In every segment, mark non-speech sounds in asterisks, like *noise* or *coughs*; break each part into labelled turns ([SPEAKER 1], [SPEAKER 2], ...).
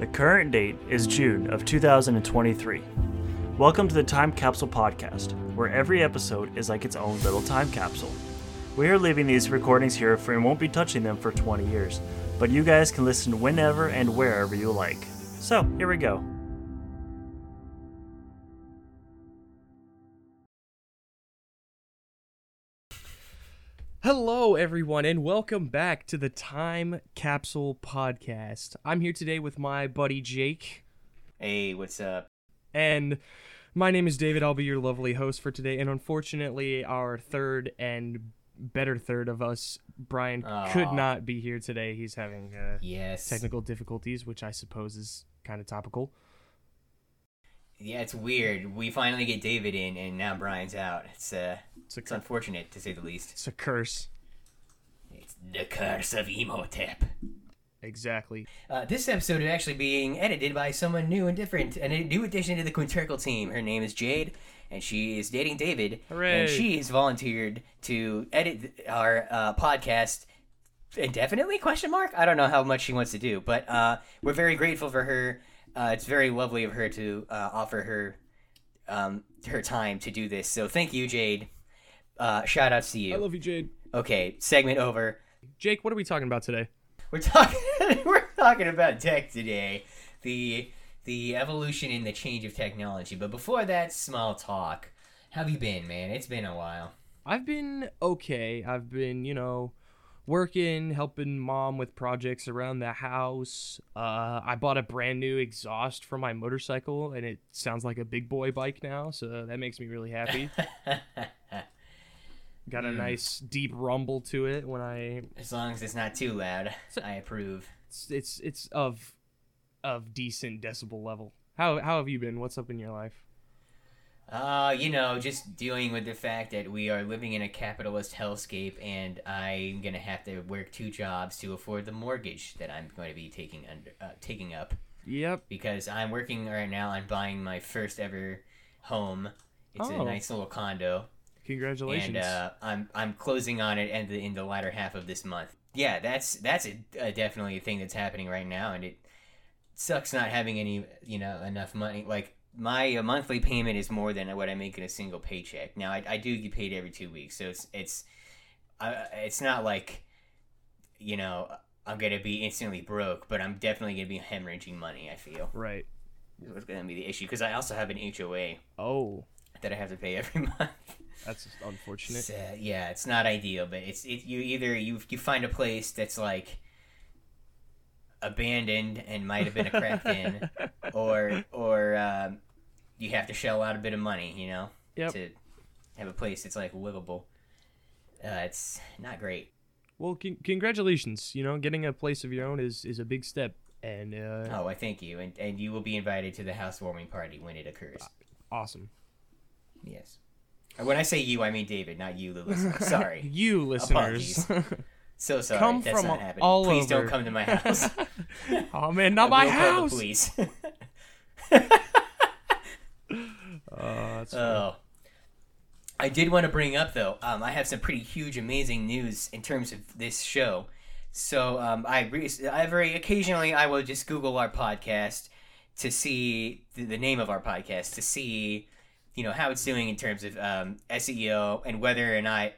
[SPEAKER 1] The current date is June of 2023. Welcome to the Time Capsule Podcast, where every episode is like its own little time capsule. We are leaving these recordings here for and won't be touching them for 20 years, but you guys can listen whenever and wherever you like. So, here we go.
[SPEAKER 2] Hello, everyone, and welcome back to the Time Capsule Podcast. I'm here today with my buddy Jake,
[SPEAKER 3] Hey, what's up?
[SPEAKER 2] and my name is David. I'll be your lovely host for today. And unfortunately, our third and better third of us, Brian, could not be here today. He's having uh,
[SPEAKER 3] Yes.
[SPEAKER 2] technical difficulties, which I suppose is kind of topical.
[SPEAKER 3] Yeah, it's weird. We finally get David in, and now Brian's out. It's uh,
[SPEAKER 2] It's
[SPEAKER 3] it's unfortunate to say the least.
[SPEAKER 2] it's a curse.
[SPEAKER 3] It's the curse of Imhotep.
[SPEAKER 2] Exactly.
[SPEAKER 3] Uh, this episode is actually being edited by someone new and different, and a new addition to the Quinturcal team. Her name is Jade, and she is dating David.
[SPEAKER 2] Hooray.
[SPEAKER 3] And she has volunteered to edit our uh, podcast indefinitely? Question mark. I don't know how much she wants to do, but uh, we're very grateful for her. Uh, it's very lovely of her to uh, offer her um, her time to do this. So thank you, Jade. Uh, shout outs to you.
[SPEAKER 2] I love you, Jade.
[SPEAKER 3] okay, segment over.
[SPEAKER 2] Jake, what are we talking about today?
[SPEAKER 3] We're talking *laughs* we're talking about tech today. The the evolution and the change of technology. But before that, small talk. How have you been, man? It's been a while.
[SPEAKER 2] I've been okay. I've been, you know, working, helping mom with projects around the house. Uh, I bought a brand new exhaust for my motorcycle, and it sounds like a big boy bike now, so that makes me really happy. *laughs* Got a
[SPEAKER 3] Hmm.
[SPEAKER 2] nice deep rumble to it when I.
[SPEAKER 3] as long as it's not too loud, I approve.
[SPEAKER 2] It's it's, it's of of decent decibel level. How how have you been? What's up in your life?
[SPEAKER 3] Uh, you know, just dealing with the fact that we are living in a capitalist hellscape, and I'm gonna have to work two jobs to afford the mortgage that I'm going to be taking under uh, taking up.
[SPEAKER 2] Yep.
[SPEAKER 3] because I'm working right now on buying my first ever home. It's
[SPEAKER 2] Oh.
[SPEAKER 3] a nice little condo,
[SPEAKER 2] Congratulations.
[SPEAKER 3] and uh, I'm I'm closing on it in the in the latter half of this month. Yeah, that's that's a, a definitely a thing that's happening right now, and it sucks not having any you know enough money. Like my uh, monthly payment is more than what I make in a single paycheck. Now I, I do get paid every two weeks, so it's it's uh, it's not like you know I'm gonna be instantly broke, but I'm definitely gonna be hemorrhaging money. I feel
[SPEAKER 2] right.
[SPEAKER 3] what's going to be the issue because I also have an HOA
[SPEAKER 2] Oh,
[SPEAKER 3] that I have to pay every *laughs* month.
[SPEAKER 2] that's unfortunate.
[SPEAKER 3] Uh, yeah, it's not ideal, but it's it, you either you you find a place that's like abandoned and might have been a crack in, *laughs* or or um, you have to shell out a bit of money, you know,
[SPEAKER 2] Yep.
[SPEAKER 3] to have a place that's like livable. Uh, it's not great.
[SPEAKER 2] Well, con- congratulations. You know, getting a place of your own is is a big step, and uh,
[SPEAKER 3] Oh, I thank you, and and you will be invited to the housewarming party when it occurs.
[SPEAKER 2] awesome.
[SPEAKER 3] Yes. When I say you, I mean David, not you, the listener. *laughs* Sorry.
[SPEAKER 2] you listeners. *laughs*
[SPEAKER 3] So sorry.
[SPEAKER 2] Come
[SPEAKER 3] That's
[SPEAKER 2] from
[SPEAKER 3] not happening.
[SPEAKER 2] all
[SPEAKER 3] Please
[SPEAKER 2] over.
[SPEAKER 3] don't come to my house. *laughs*
[SPEAKER 2] oh man, not *laughs*
[SPEAKER 3] I
[SPEAKER 2] my
[SPEAKER 3] will call the
[SPEAKER 2] house.
[SPEAKER 3] police.
[SPEAKER 2] Uh, *laughs* that's funny.
[SPEAKER 3] oh. I did want to bring up though. Um, I have some pretty huge, amazing news in terms of this show. So um, I, re- I very occasionally I will just Google our podcast to see the, the name of our podcast to see, you know, how it's doing in terms of um, SEO and whether or not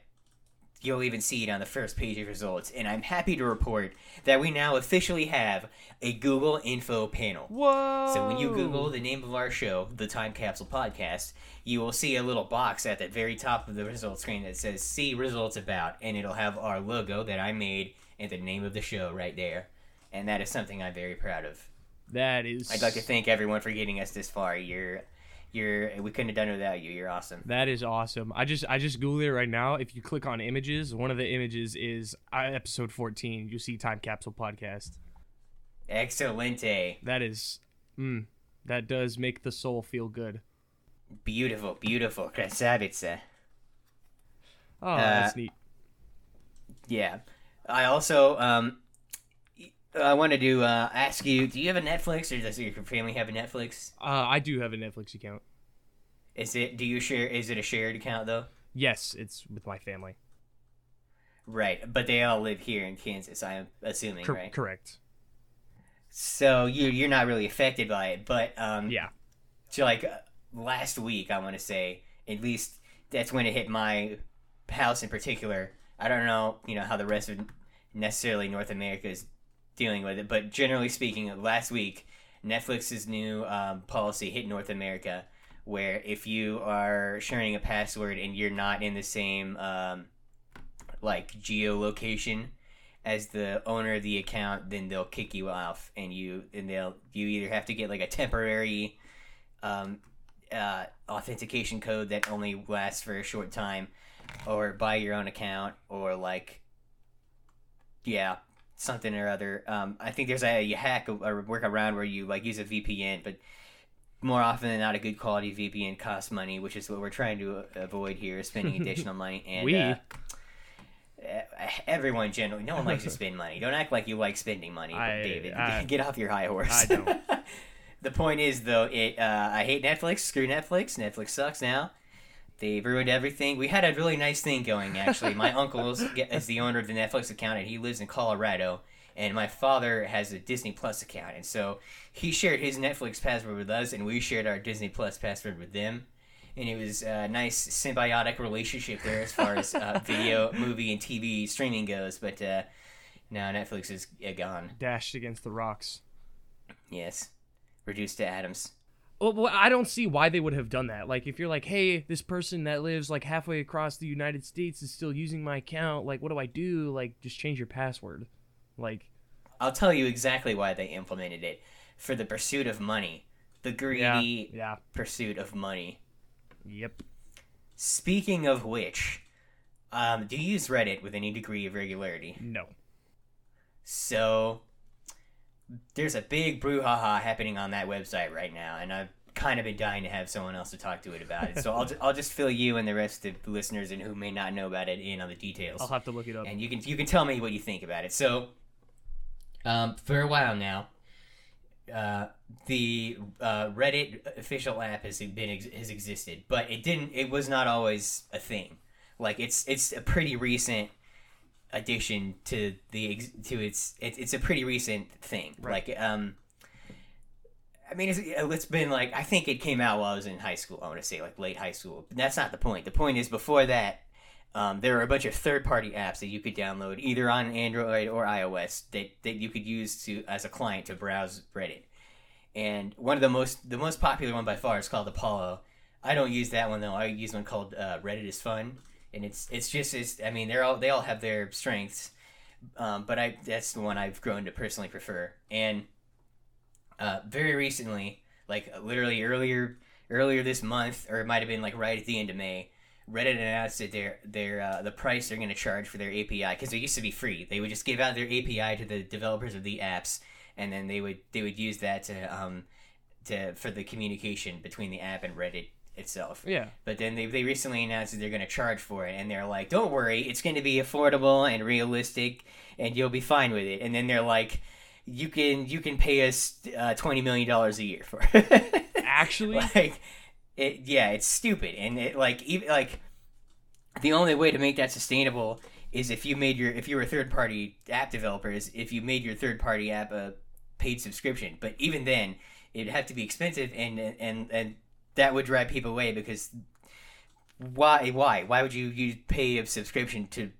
[SPEAKER 3] you'll even see it on the first page of results. And I'm happy to report that we now officially have a Google info panel.
[SPEAKER 2] Whoa!
[SPEAKER 3] So when you Google the name of our show, the Time Capsule Podcast, you will see a little box at the very top of the results screen that says "See Results About," and it'll have our logo that I made and the name of the show right there. And that is something I'm very proud of.
[SPEAKER 2] that is.
[SPEAKER 3] I'd like to thank everyone for getting us this far. You're, you're, we couldn't have done it without you. You're awesome.
[SPEAKER 2] That is awesome. I just I just googled it right now. If you click on images, one of the images is uh, episode 14. You see Time Capsule Podcast.
[SPEAKER 3] Excelente,
[SPEAKER 2] That is, mm, that does make the soul feel good.
[SPEAKER 3] beautiful, beautiful, красавица.
[SPEAKER 2] Oh,
[SPEAKER 3] Uh,
[SPEAKER 2] that's neat.
[SPEAKER 3] Yeah. I also um I wanted to uh, ask you, do you have a Netflix or does your family have a Netflix?
[SPEAKER 2] Uh, I do have a Netflix account.
[SPEAKER 3] Is it do you share is it a shared account though?
[SPEAKER 2] Yes, it's with my family.
[SPEAKER 3] Right, but they all live here in Kansas, I'm assuming,
[SPEAKER 2] Cor-
[SPEAKER 3] right?
[SPEAKER 2] Correct.
[SPEAKER 3] So you you're not really affected by it. But um,
[SPEAKER 2] Yeah.
[SPEAKER 3] so like uh, last week, I want to say at least that's when it hit my house in particular. I don't know, you know, how the rest of necessarily North America is dealing with it, but generally speaking, last week Netflix's new um, policy hit North America, where if you are sharing a password and you're not in the same um, like geolocation as the owner of the account, then they'll kick you off, and you and they'll you either have to get like a temporary um, uh, authentication code that only lasts for a short time, or buy your own account, or like yeah, something or other. Um, I think there's a, a hack or workaround where you like use a VPN, but more often than not, a good quality VPN costs money, which is what we're trying to avoid here, spending *laughs* additional money. And
[SPEAKER 2] We.
[SPEAKER 3] uh, uh, everyone generally, no one likes to *laughs* spend money. Don't act like you like spending money,
[SPEAKER 2] I-
[SPEAKER 3] David.
[SPEAKER 2] I- *laughs*
[SPEAKER 3] Get off your high horse.
[SPEAKER 2] I don't.
[SPEAKER 3] the point is, though, it uh, I hate Netflix. Screw Netflix. Netflix sucks now. They've ruined everything. We had a really nice thing going, actually. My uncle is *laughs* is the owner of the Netflix account, and he lives in Colorado. And my father has a Disney Plus account, and so he shared his Netflix password with us, and we shared our Disney Plus password with them. And it was a nice symbiotic relationship there as far as uh, *laughs* video, movie, and TV streaming goes. But uh, now Netflix is uh, gone.
[SPEAKER 2] Dashed against the rocks.
[SPEAKER 3] Yes, reduced to atoms.
[SPEAKER 2] Well, I don't see why they would have done that. Like, if you're like, hey, this person that lives like halfway across the United States is still using my account, like, what do I do? Like, just change your password. Like,
[SPEAKER 3] I'll tell you exactly why they implemented it for the pursuit of money, the
[SPEAKER 2] yeah,
[SPEAKER 3] greedy
[SPEAKER 2] yeah,
[SPEAKER 3] pursuit of money.
[SPEAKER 2] yep.
[SPEAKER 3] Speaking of which, um, do you use Reddit with any degree of regularity?
[SPEAKER 2] No.
[SPEAKER 3] So there's a big brouhaha happening on that website right now, and I've kind of been dying to have someone else to talk to it about it. So I'll ju- I'll just fill you and the rest of the listeners and who may not know about it in on the details.
[SPEAKER 2] I'll have to look it up.
[SPEAKER 3] and you can you can tell me what you think about it. So, um, for a while now, uh, the uh, Reddit official app has been ex- has existed, but it didn't. It was not always a thing. Like it's it's a pretty recent addition to the ex- to its it's it's a pretty recent thing.
[SPEAKER 2] Right.
[SPEAKER 3] Like um. I mean, it's, it's been like I think it came out while I was in high school. I want to say like late high school. But that's not the point. The point is before that, um, there are a bunch of third-party apps that you could download either on Android or iOS that, that you could use to as a client to browse Reddit. And one of the most the most popular one by far is called Apollo. I don't use that one though. I use one called uh, Reddit is fun, and it's it's just it's, I mean they're all they all have their strengths, um, but I that's the one I've grown to personally prefer. And uh, very recently, like literally earlier earlier this month, or it might have been like right at the end of May, Reddit announced that their their uh, the price they're going to charge for their API because it used to be free. They would just give out their API to the developers of the apps, and then they would they would use that to um to for the communication between the app and Reddit itself.
[SPEAKER 2] yeah.
[SPEAKER 3] But then they, they recently announced that they're going to charge for it, and they're like, "Don't worry, it's going to be affordable and realistic, and you'll be fine with it." And then they're like, "You can you can pay us uh, twenty million dollars a year for." it." *laughs*
[SPEAKER 2] Actually,
[SPEAKER 3] like it yeah it's stupid and it like even like the only way to make that sustainable is if you made your if you were a third party app developer is if you made your third party app a paid subscription but even then it'd have to be expensive and and and that would drive people away because why why why would you you pay a subscription to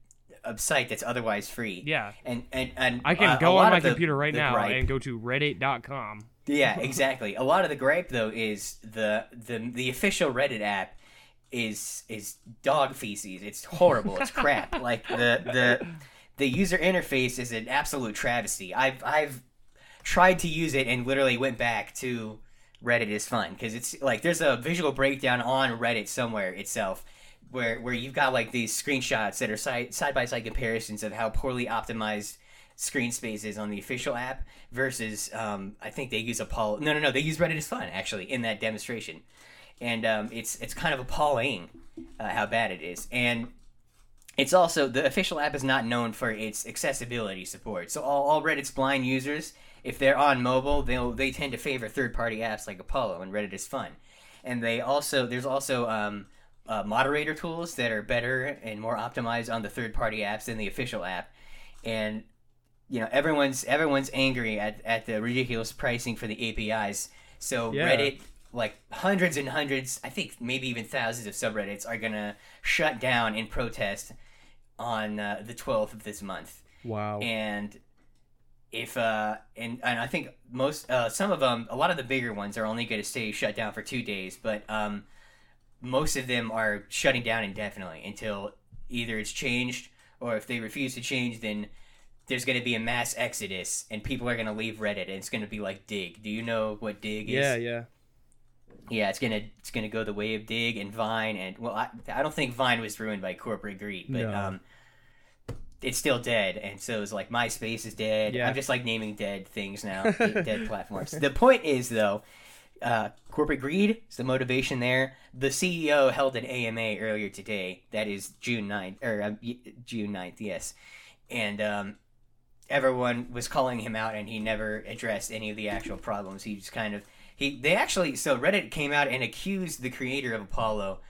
[SPEAKER 3] a site that's otherwise free
[SPEAKER 2] yeah.
[SPEAKER 3] and and and
[SPEAKER 2] I can
[SPEAKER 3] uh,
[SPEAKER 2] go on my
[SPEAKER 3] the-
[SPEAKER 2] computer right now
[SPEAKER 3] gripe-
[SPEAKER 2] and go to reddit.com.
[SPEAKER 3] yeah, *laughs* exactly. A lot of the gripe though is the the the official Reddit app is is dog feces. It's horrible. It's crap. *laughs* Like the the the user interface is an absolute travesty. I've I've tried to use it and literally went back to Reddit is fun because it's like there's a visual breakdown on Reddit somewhere itself where where you've got like these screenshots that are side side by side comparisons of how poorly optimized screen space is on the official app versus um, I think they use Apollo. No, no, no, they use Reddit is fun actually in that demonstration, and um, it's it's kind of appalling uh, how bad it is and. It's also the official app is not known for its accessibility support. So all, all Reddit's blind users, if they're on mobile, they'll they tend to favor third party apps like Apollo and Reddit is fun. And they also there's also um, uh, moderator tools that are better and more optimized on the third party apps than the official app. And you know everyone's everyone's angry at at the ridiculous pricing for the APIs. So
[SPEAKER 2] Yeah.
[SPEAKER 3] Reddit, like hundreds and hundreds, I think maybe even thousands of subreddits are gonna shut down in protest on uh, the 12th of this month
[SPEAKER 2] Wow.
[SPEAKER 3] and if uh and, and i think most uh some of them a lot of the bigger ones are only going to stay shut down for two days but um most of them are shutting down indefinitely until either it's changed or if they refuse to change then there's going to be a mass exodus and people are going to leave reddit and it's going to be like Digg do you know what Digg is
[SPEAKER 2] yeah, yeah.
[SPEAKER 3] yeah it's going to it's going to go the way of Digg and vine and well I, I don't think vine was ruined by corporate greed but
[SPEAKER 2] No.
[SPEAKER 3] um it's still dead and so it's like myspace is dead
[SPEAKER 2] Yeah.
[SPEAKER 3] i'm just like naming dead things now *laughs* dead platforms the point is though uh, corporate greed is the motivation there. The CEO held an AMA earlier today. That is June 9th, or y- June 9th, yes. And um, everyone was calling him out, and he never addressed any of the actual problems. He just kind of he. They actually so Reddit came out and accused the creator of Apollo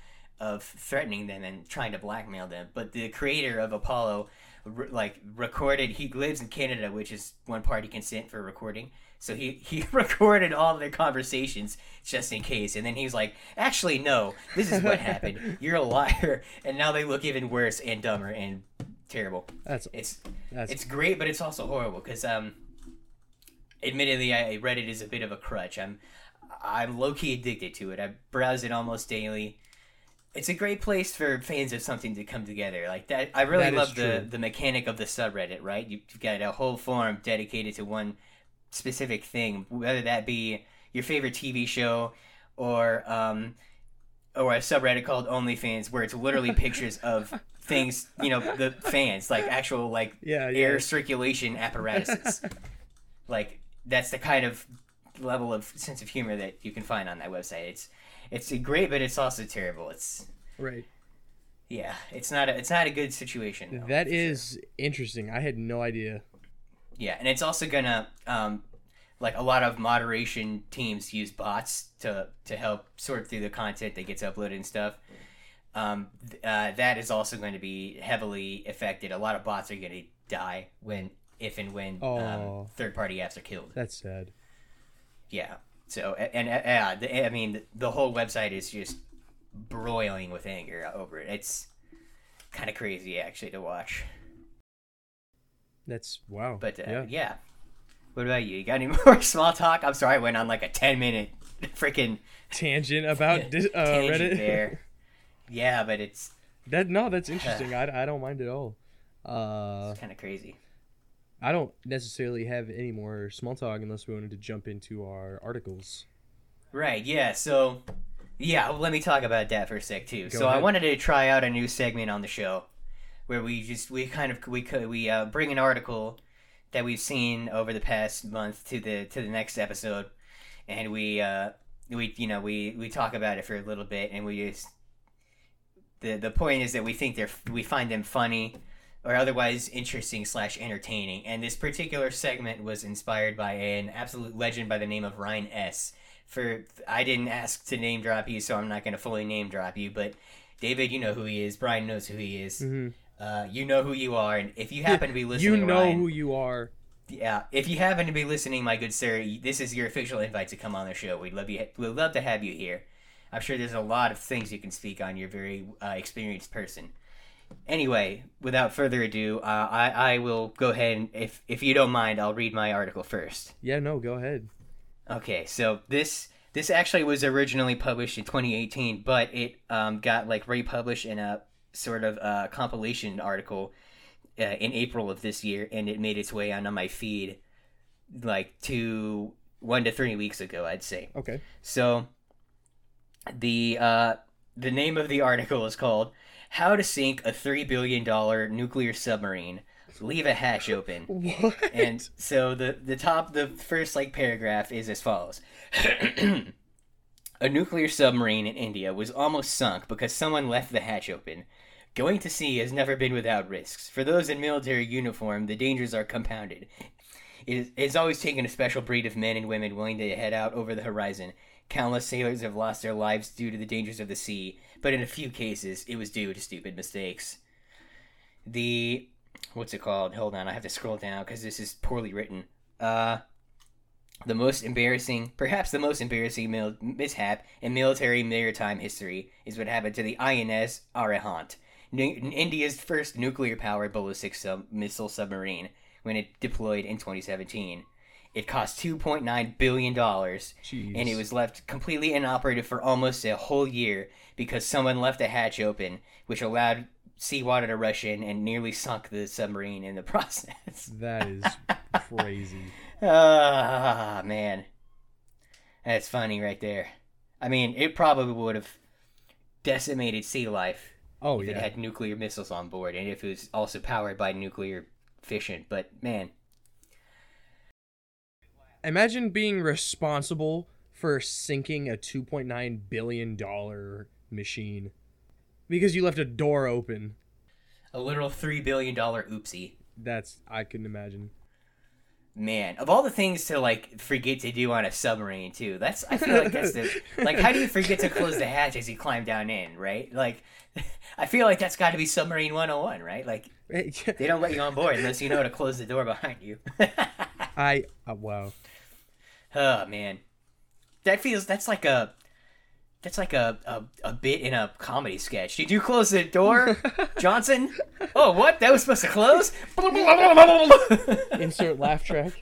[SPEAKER 3] of threatening them and trying to blackmail them. But the creator of Apollo, re- like recorded. He lives in Canada, which is one party consent for recording. So he, *laughs* he recorded all their conversations just in case, and then he was like, "Actually, no, this is what happened. *laughs* You're a liar." And now they look even worse and dumber and terrible.
[SPEAKER 2] That's
[SPEAKER 3] It's
[SPEAKER 2] that's
[SPEAKER 3] it's great, but it's also horrible because um, admittedly, I Reddit is a bit of a crutch. I'm I'm low key addicted to it. I browse it almost daily. It's a great place for fans of something to come together like that. I really
[SPEAKER 2] That
[SPEAKER 3] love the the mechanic of the subreddit. Right, You- you've got a whole forum dedicated to one specific thing, whether that be your favorite TV show or um, or a subreddit called OnlyFans, where it's literally *laughs* pictures of things, you know, the fans, like actual like
[SPEAKER 2] yeah, yeah.
[SPEAKER 3] air circulation apparatuses. *laughs* like that's the kind of level of sense of humor that you can find on that website. It's it's great, but it's also terrible. It's
[SPEAKER 2] Right.
[SPEAKER 3] yeah, it's not a, it's not a good situation. though,
[SPEAKER 2] That
[SPEAKER 3] for sure.
[SPEAKER 2] interesting. I had no idea.
[SPEAKER 3] Yeah, and it's also gonna um, like a lot of moderation teams use bots to to help sort through the content that gets uploaded and stuff. Um, uh, that is also going to be heavily affected. A lot of bots are going to die when, if and when
[SPEAKER 2] Oh.
[SPEAKER 3] um, third party apps are killed.
[SPEAKER 2] That's sad.
[SPEAKER 3] Yeah. So and uh, yeah, I mean the whole website is just broiling with anger over it. It's kind of crazy actually to watch.
[SPEAKER 2] That's wow.
[SPEAKER 3] But uh,
[SPEAKER 2] yeah.
[SPEAKER 3] yeah. What about you? You got any *laughs* more small talk? I'm sorry, I went on like a 10 minute *laughs* freaking
[SPEAKER 2] Tangent about *laughs* dis- uh,
[SPEAKER 3] tangent
[SPEAKER 2] Reddit.
[SPEAKER 3] there. Yeah, but it's
[SPEAKER 2] That no, that's interesting. *sighs* I, I don't mind at all. Uh,
[SPEAKER 3] kind of crazy.
[SPEAKER 2] I don't necessarily have any more small talk unless we wanted to jump into our articles.
[SPEAKER 3] Right, yeah. So, yeah, well, let me talk about that for a sec too.
[SPEAKER 2] Go
[SPEAKER 3] so I wanted to try out a new segment on the show where we just we kind of we could we uh, bring an article that we've seen over the past month to the to the next episode, and we uh we you know we we talk about it for a little bit, and we just the the point is that we think they're we find them funny or otherwise interesting slash entertaining. And this particular segment was inspired by an absolute legend by the name of Ryan S. For I didn't ask to name drop you, so I'm not going to fully name drop you. But David, you know who he is. Brian knows who he is.
[SPEAKER 2] hmm
[SPEAKER 3] Uh, you know who you are, and if you happen to be *laughs* listening,
[SPEAKER 2] You know
[SPEAKER 3] Ryan,
[SPEAKER 2] who you are.
[SPEAKER 3] yeah, if you happen to be listening, my good sir, this is your official invite to come on the show. We'd love you. We'd love to have you here. I'm sure there's a lot of things you can speak on. You're a very uh, experienced person. Anyway, without further ado, uh, I I will go ahead and if if you don't mind, I'll read my article first.
[SPEAKER 2] Yeah, no, go ahead.
[SPEAKER 3] Okay, so this this actually was originally published in 2018, but it um, got like republished in a sort of uh, compilation article uh, in April of this year, and it made its way onto my feed like two one to three weeks ago, I'd say.
[SPEAKER 2] Okay.
[SPEAKER 3] So the uh, the name of the article is called "How to Sink a Three Billion Dollar Nuclear Submarine." Leave a hatch open.
[SPEAKER 2] What?
[SPEAKER 3] And so the the top the first like paragraph is as follows. *clears throat* A nuclear submarine in India was almost sunk because someone left the hatch open. Going to sea has never been without risks. For those in military uniform, the dangers are compounded. It is, it has always taken a special breed of men and women willing to head out over the horizon. Countless sailors have lost their lives due to the dangers of the sea, but in a few cases, it was due to stupid mistakes. The what's it called? Hold on, I have to scroll down because this is poorly written. Uh, the most embarrassing, perhaps the most embarrassing mil- mishap in military maritime history is what happened to the INS Arihant, nu- India's first nuclear-powered ballistic sub- missile submarine, when it deployed in 2017. It cost 2.9 billion dollars,
[SPEAKER 2] Jeez.
[SPEAKER 3] and it was left completely inoperative for almost a whole year because someone left a hatch open, which allowed seawater to rush in and nearly sunk the submarine in the *laughs* process.
[SPEAKER 2] That is crazy. *laughs*
[SPEAKER 3] Ah, man. That's funny right there. I mean, it probably would have decimated sea life
[SPEAKER 2] Oh
[SPEAKER 3] if
[SPEAKER 2] yeah.
[SPEAKER 3] it had nuclear missiles on board and if it was also powered by nuclear fission. But, man,
[SPEAKER 2] Imagine being responsible for sinking a 2.9 billion dollar machine because you left a door open.
[SPEAKER 3] a literal $3 billion oopsie.
[SPEAKER 2] That's I couldn't imagine.
[SPEAKER 3] Man, of all the things to like forget to do on a submarine too, that's I feel like that's the *laughs* like how do you forget to close the hatch as you climb down in, right? Like *laughs* I feel like that's got to be submarine 101, right? Like *laughs* they don't let you on board unless you know how to close the door behind you.
[SPEAKER 2] I uh, wow.
[SPEAKER 3] Oh man. That feels that's like a that's like a, a, a bit in a comedy sketch. Did you close the door, *laughs* Johnson? Oh, what? That was supposed to close? *laughs*
[SPEAKER 2] Insert laugh track.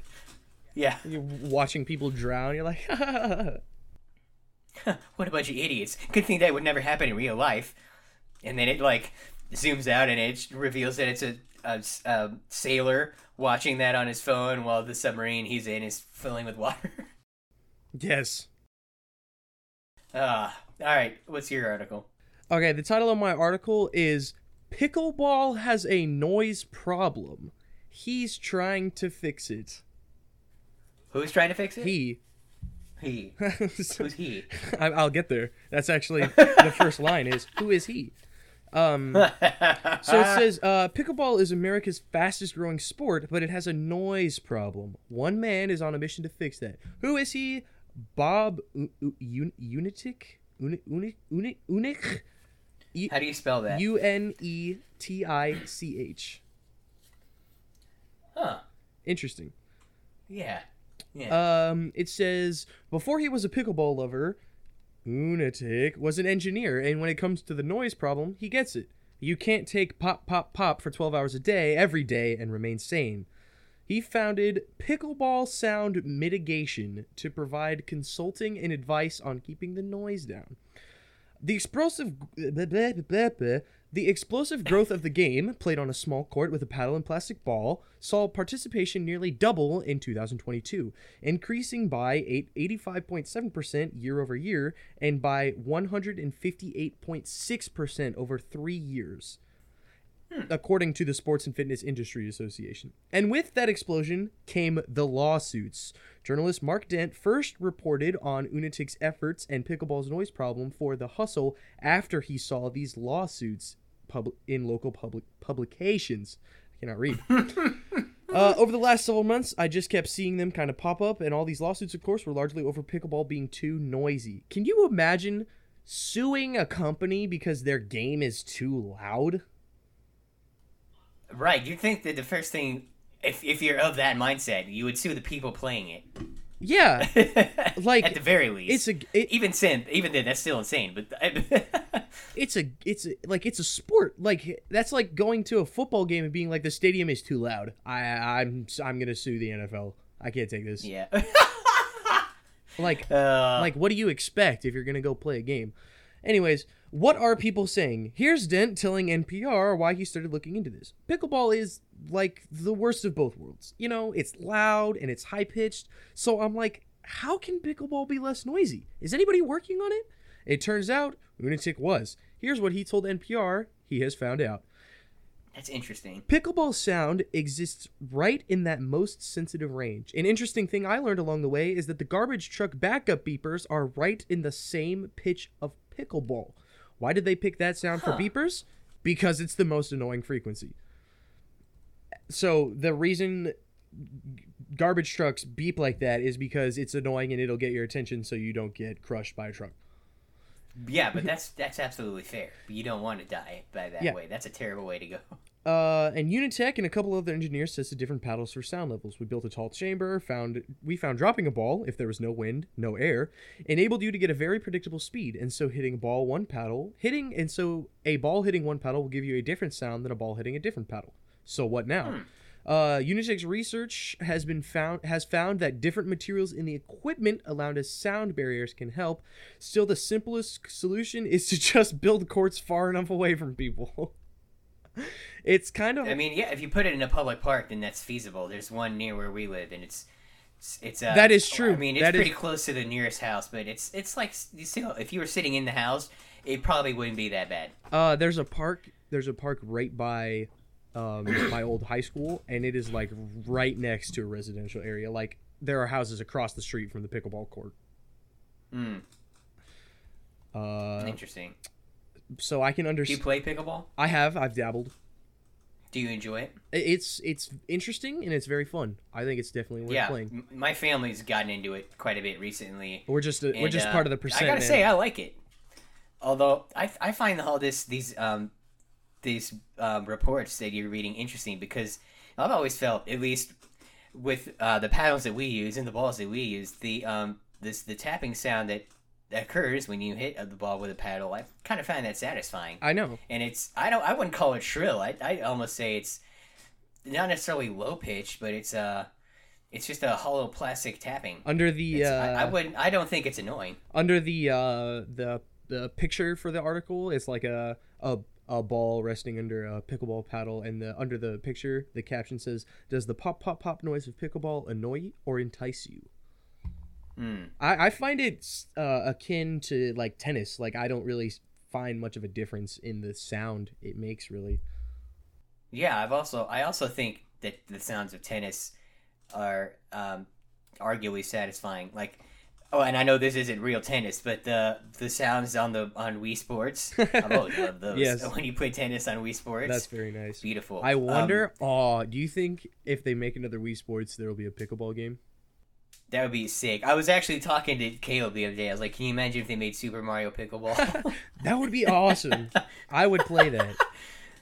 [SPEAKER 3] yeah.
[SPEAKER 2] You're watching people drown. You're like, *laughs*
[SPEAKER 3] what a bunch of idiots. Good thing that would never happen in real life. And then it like zooms out and it reveals that it's a, a, a sailor watching that on his phone while the submarine he's in is filling with water. *laughs*
[SPEAKER 2] yes.
[SPEAKER 3] Ah, all right. What's your article?
[SPEAKER 2] Okay, the title of my article is Pickleball has a noise problem. He's trying to fix it.
[SPEAKER 3] Who's trying to fix it?
[SPEAKER 2] He.
[SPEAKER 3] He. *laughs* Who's he? *laughs*
[SPEAKER 2] I, I'll get there. That's actually the first line is who is he? Um, *laughs* so it says uh, pickleball is America's fastest growing sport, but it has a noise problem. One man is on a mission to fix that. Who is he? Bob U- U- Un- Unitic? Uni- Uni- Uni- Unich?
[SPEAKER 3] How do you spell that?
[SPEAKER 2] U N E T I C H.
[SPEAKER 3] Huh.
[SPEAKER 2] Interesting.
[SPEAKER 3] Yeah. Yeah.
[SPEAKER 2] Um, it says before he was a pickleball lover, Unetich was an engineer, and when it comes to the noise problem, he gets it. You can't take pop, pop, pop for 12 hours a day every day and remain sane. He founded Pickleball Sound Mitigation to provide consulting and advice on keeping the noise down. The explosive the explosive growth of the game, played on a small court with a paddle and plastic ball, saw participation nearly double in 2022, increasing by 85.7% year over year and by 158.6% over 3 years. According to the Sports and Fitness Industry Association. And with that explosion came the lawsuits. Journalist Mark Dent first reported on Unetich's efforts and pickleball's noise problem for The Hustle after he saw these lawsuits pub- in local public publications. I cannot read. *laughs* uh, over the last several months, I just kept seeing them kind of pop up, and all these lawsuits, of course, were largely over pickleball being too noisy. Can you imagine suing a company because their game is too loud?
[SPEAKER 3] Right. You'd think that the first thing, if, if you're of that mindset, you would sue the people playing it. Yeah. *laughs*
[SPEAKER 2] Like,
[SPEAKER 3] At the very least.
[SPEAKER 2] it's a it,
[SPEAKER 3] even sin, even then, that's still insane. But *laughs*
[SPEAKER 2] it's a it's a, like it's a sport. Like that's like going to a football game and being like the stadium is too loud. I I'm I'm gonna sue the NFL. I can't take this.
[SPEAKER 3] yeah, *laughs*
[SPEAKER 2] Like
[SPEAKER 3] uh,
[SPEAKER 2] like what do you expect if you're gonna go play a game? Anyways, what are people saying? Here's Dent telling NPR why he started looking into this. Pickleball is like the worst of both worlds. You know, it's loud and it's high pitched. So I'm like, how can pickleball be less noisy? Is anybody working on it? It turns out Unetich was. Here's what he told NPR he has found out.
[SPEAKER 3] that's interesting.
[SPEAKER 2] Pickleball sound exists right in that most sensitive range. An interesting thing I learned along the way is that the garbage truck backup beepers are right in the same pitch of pickleball. Why did they pick that sound for beepers? Because it's the most annoying frequency. So the reason garbage trucks beep like that is because it's annoying and it'll get your attention so you don't get crushed by a truck.
[SPEAKER 3] Yeah, but that's that's absolutely fair. You don't want to die by that
[SPEAKER 2] Yeah.
[SPEAKER 3] way. That's a terrible way to go.
[SPEAKER 2] Uh, and Unetich and a couple other engineers tested different paddles for sound levels. We built a tall chamber. Found we found dropping a ball if there was no wind, no air, enabled you to get a very predictable speed. And so hitting a ball one paddle, hitting and so a ball hitting one paddle will give you a different sound than a ball hitting a different paddle. So what now?
[SPEAKER 3] Hmm.
[SPEAKER 2] Uh, Unetich's research has been found has found that different materials in the equipment allowed as sound barriers can help. Still, the simplest solution is to *laughs* just build courts far enough away from people. *laughs* it's kind of
[SPEAKER 3] I mean, yeah, if you put it in a public park, then that's feasible. There's one near where we live, and it's it's, it's uh,
[SPEAKER 2] That is true.
[SPEAKER 3] I mean, it's
[SPEAKER 2] That is-
[SPEAKER 3] pretty close to the nearest house, but it's it's like you still, if you were sitting in the house, it probably wouldn't be that bad.
[SPEAKER 2] uh, there's a park. There's a park right by um, *coughs* my old high school, and it is like right next to a residential area. Like there are houses across the street from the pickleball court.
[SPEAKER 3] Hmm.
[SPEAKER 2] Uh,
[SPEAKER 3] Interesting.
[SPEAKER 2] So I can understand.
[SPEAKER 3] Do you play pickleball?
[SPEAKER 2] I have. I've dabbled.
[SPEAKER 3] Do you enjoy it?
[SPEAKER 2] It's it's interesting and it's very fun. I think it's definitely worth
[SPEAKER 3] yeah,
[SPEAKER 2] playing.
[SPEAKER 3] m- my family's gotten into it quite a bit recently.
[SPEAKER 2] We're just a, we're just
[SPEAKER 3] uh,
[SPEAKER 2] part of the percent.
[SPEAKER 3] I gotta
[SPEAKER 2] man.
[SPEAKER 3] say, I like it. Although I I find all this these um these um, reports that you're reading interesting because I've always felt at least with uh, the paddles that we use and the balls that we use the um this the tapping sound that occurs when you hit the ball with a paddle I kind of find that satisfying
[SPEAKER 2] I know.
[SPEAKER 3] and it's I don't I wouldn't call it shrill I I almost say it's not necessarily low pitch but it's uh it's just a hollow plastic tapping.
[SPEAKER 2] Under the uh,
[SPEAKER 3] I, I wouldn't. I don't think it's annoying.
[SPEAKER 2] under the uh the the picture for the article it's like a a a ball resting under a pickleball paddle and the under the picture the caption says does the pop pop pop noise of pickleball annoy or entice you
[SPEAKER 3] Hmm.
[SPEAKER 2] i, I find it uh, akin to like tennis like i don't really find much of a difference in the sound it makes really
[SPEAKER 3] Yeah, I've also I also think that the sounds of tennis are um, arguably satisfying. Like, oh, and I know this isn't real tennis, but the the sounds on the on Wii Sports, *laughs* I've always loved those.
[SPEAKER 2] Yes. *laughs*
[SPEAKER 3] When you play tennis on Wii Sports,
[SPEAKER 2] that's very nice
[SPEAKER 3] beautiful.
[SPEAKER 2] i
[SPEAKER 3] Um,
[SPEAKER 2] wonder oh do you think if they make another wii sports there will be a pickleball game
[SPEAKER 3] that would be sick. I was actually talking to Caleb the other day. I was like, "Can you imagine if they made Super Mario Pickleball?" *laughs*
[SPEAKER 2] that would be awesome i would play that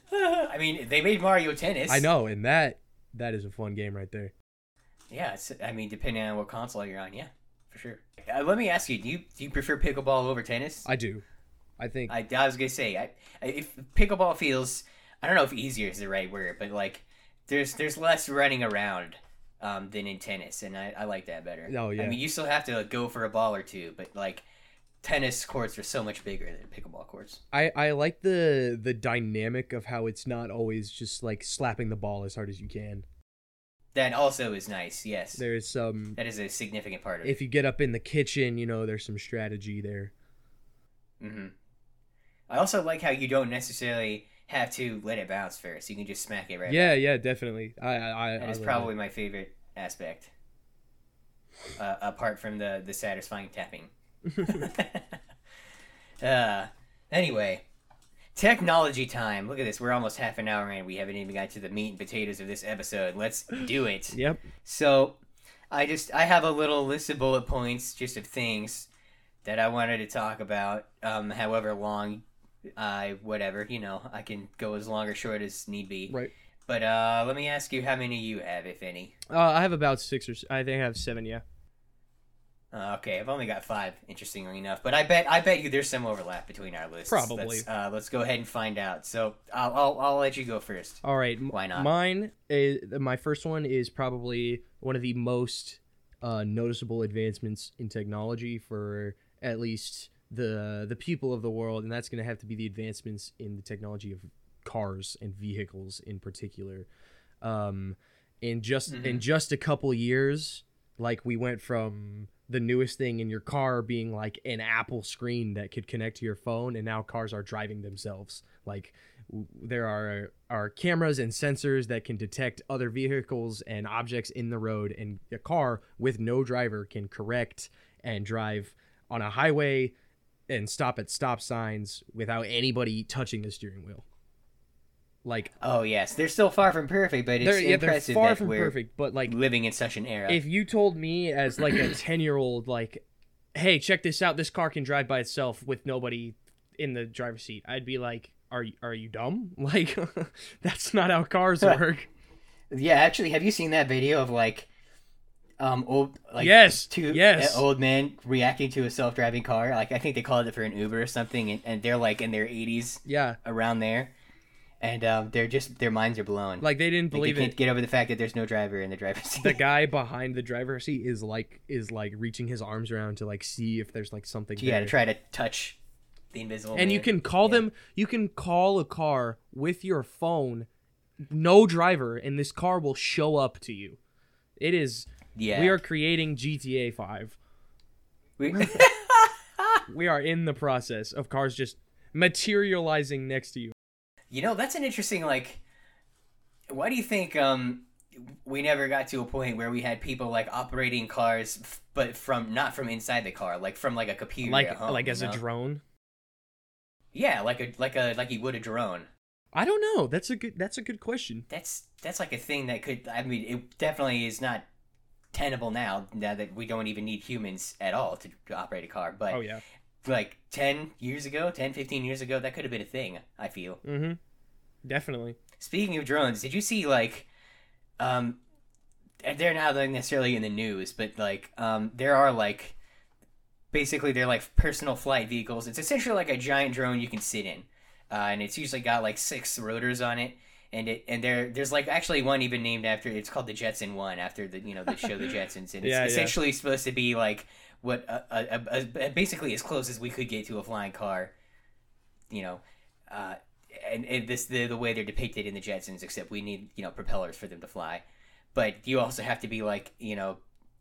[SPEAKER 2] *laughs*
[SPEAKER 3] I mean, they made Mario Tennis.
[SPEAKER 2] I know, and that that is a fun game right there.
[SPEAKER 3] Yeah, it's, I mean, depending on what console you're on, yeah, for sure. Uh, let me ask you: Do you do you prefer pickleball over tennis?
[SPEAKER 2] I do. I think
[SPEAKER 3] I, I was gonna say, I, I, if pickleball feels, I don't know if easier is the right word, but like, there's there's less running around um, than in tennis, and I, I like that better.
[SPEAKER 2] Oh, yeah.
[SPEAKER 3] I mean, you still have to like, go for a ball or two, but like, tennis courts are so much bigger than pickleball courts.
[SPEAKER 2] I I like the the dynamic of how it's not always just like slapping the ball as hard as you can.
[SPEAKER 3] That also is nice. Yes,
[SPEAKER 2] There's some
[SPEAKER 3] that is a significant part of it.
[SPEAKER 2] if you get up in the kitchen, you know, there's some strategy there.
[SPEAKER 3] hmm I also like how you don't necessarily have to let it bounce first. You can just smack it right.
[SPEAKER 2] yeah,
[SPEAKER 3] back.
[SPEAKER 2] yeah, definitely. I I
[SPEAKER 3] That
[SPEAKER 2] I
[SPEAKER 3] is probably my favorite aspect, uh, apart from the the satisfying tapping. *laughs* *laughs* uh, anyway, technology time. Look at this. We're almost half an hour in. We haven't even got to the meat and potatoes of this episode. Let's do it. *laughs*
[SPEAKER 2] Yep.
[SPEAKER 3] So, I just I have a little list of bullet points, just of things that I wanted to talk about. Um, however long, I whatever you know, I can go as long or short as need be.
[SPEAKER 2] Right.
[SPEAKER 3] But uh, let me ask you how many you have, if any.
[SPEAKER 2] Uh, I have about six or I think I have seven. Yeah.
[SPEAKER 3] Uh, okay, I've only got five, interestingly enough. But I bet I bet you there's some overlap between our lists.
[SPEAKER 2] Probably.
[SPEAKER 3] Let's, uh, let's go ahead and find out. So I'll, I'll I'll let you go first.
[SPEAKER 2] All right.
[SPEAKER 3] Why not?
[SPEAKER 2] Mine is my first one is probably one of the most uh, noticeable advancements in technology for at least the the people of the world, and that's going to have to be the advancements in the technology of cars and vehicles in particular. Um, in just in
[SPEAKER 3] Mhm.
[SPEAKER 2] just a couple years, like we went from the newest thing in your car being like an Apple screen that could connect to your phone, and now cars are driving themselves. Like w- there are are cameras and sensors that can detect other vehicles and objects in the road, and a car with no driver can correct and drive on a highway and stop at stop signs without anybody touching the steering wheel. Like
[SPEAKER 3] Oh yes, they're still far from perfect, but it's
[SPEAKER 2] they're, yeah, they're
[SPEAKER 3] impressive
[SPEAKER 2] far
[SPEAKER 3] that
[SPEAKER 2] from perfect, but like
[SPEAKER 3] living in such an era.
[SPEAKER 2] if you told me as like a *clears throat* 10 year old like hey check this out this car can drive by itself with nobody in the driver's seat i'd be like are are you dumb? *laughs* Like *laughs* that's not how cars *laughs* work.
[SPEAKER 3] Yeah, actually, have you seen that video of like, um, old like
[SPEAKER 2] Yes,
[SPEAKER 3] two
[SPEAKER 2] yes.
[SPEAKER 3] uh, old men reacting to a self driving car? Like I think they called it for an Uber or something, and, and they're like in their eighties
[SPEAKER 2] yeah,
[SPEAKER 3] around there, and um, they're just their minds are blown.
[SPEAKER 2] like they didn't
[SPEAKER 3] Like,
[SPEAKER 2] believe
[SPEAKER 3] they can't
[SPEAKER 2] it.
[SPEAKER 3] get over the fact that there's no driver in the driver's seat.
[SPEAKER 2] The *laughs* guy behind the driver's seat is like is like reaching his arms around to like see if there's like something.
[SPEAKER 3] yeah,
[SPEAKER 2] there.
[SPEAKER 3] to try to touch the invisible.
[SPEAKER 2] and you can call
[SPEAKER 3] Yeah.
[SPEAKER 2] them you can call a car with your phone no driver and this car will show up to you it is
[SPEAKER 3] Yeah,
[SPEAKER 2] we are creating gta 5
[SPEAKER 3] We- *laughs*
[SPEAKER 2] we are in the process of cars just materializing next to you
[SPEAKER 3] You know, that's an interesting like. Why do you think um we never got to a point where we had people like operating cars, f- but from not from inside the car, like from like a computer,
[SPEAKER 2] like
[SPEAKER 3] at home,
[SPEAKER 2] like
[SPEAKER 3] you
[SPEAKER 2] as
[SPEAKER 3] know?
[SPEAKER 2] a drone
[SPEAKER 3] Yeah, like a like a like you would a drone.
[SPEAKER 2] i don't know that's a good that's a good question
[SPEAKER 3] That's that's like a thing that could. I mean, it definitely is not tenable now. Now that we don't even need humans at all to, to operate a car, but
[SPEAKER 2] oh yeah
[SPEAKER 3] like 10 years ago 10 15 years ago that could have been a thing i feel
[SPEAKER 2] mm-hmm definitely
[SPEAKER 3] Speaking of drones, did you see like, um, they're not like necessarily in the news, but like, um, there are like, basically they're like personal flight vehicles. It's essentially like a giant drone you can sit in, uh, and it's usually got like six rotors on it. And it and there there's like actually one even named after it's called the Jetson One after the you know the show the Jetsons and it's
[SPEAKER 2] Yeah, yeah.
[SPEAKER 3] essentially supposed to be like what a, a, a, a, basically as close as we could get to a flying car, you know, uh, and, and this the the way they're depicted in the Jetsons, except we need you know propellers for them to fly, but you also have to be like you know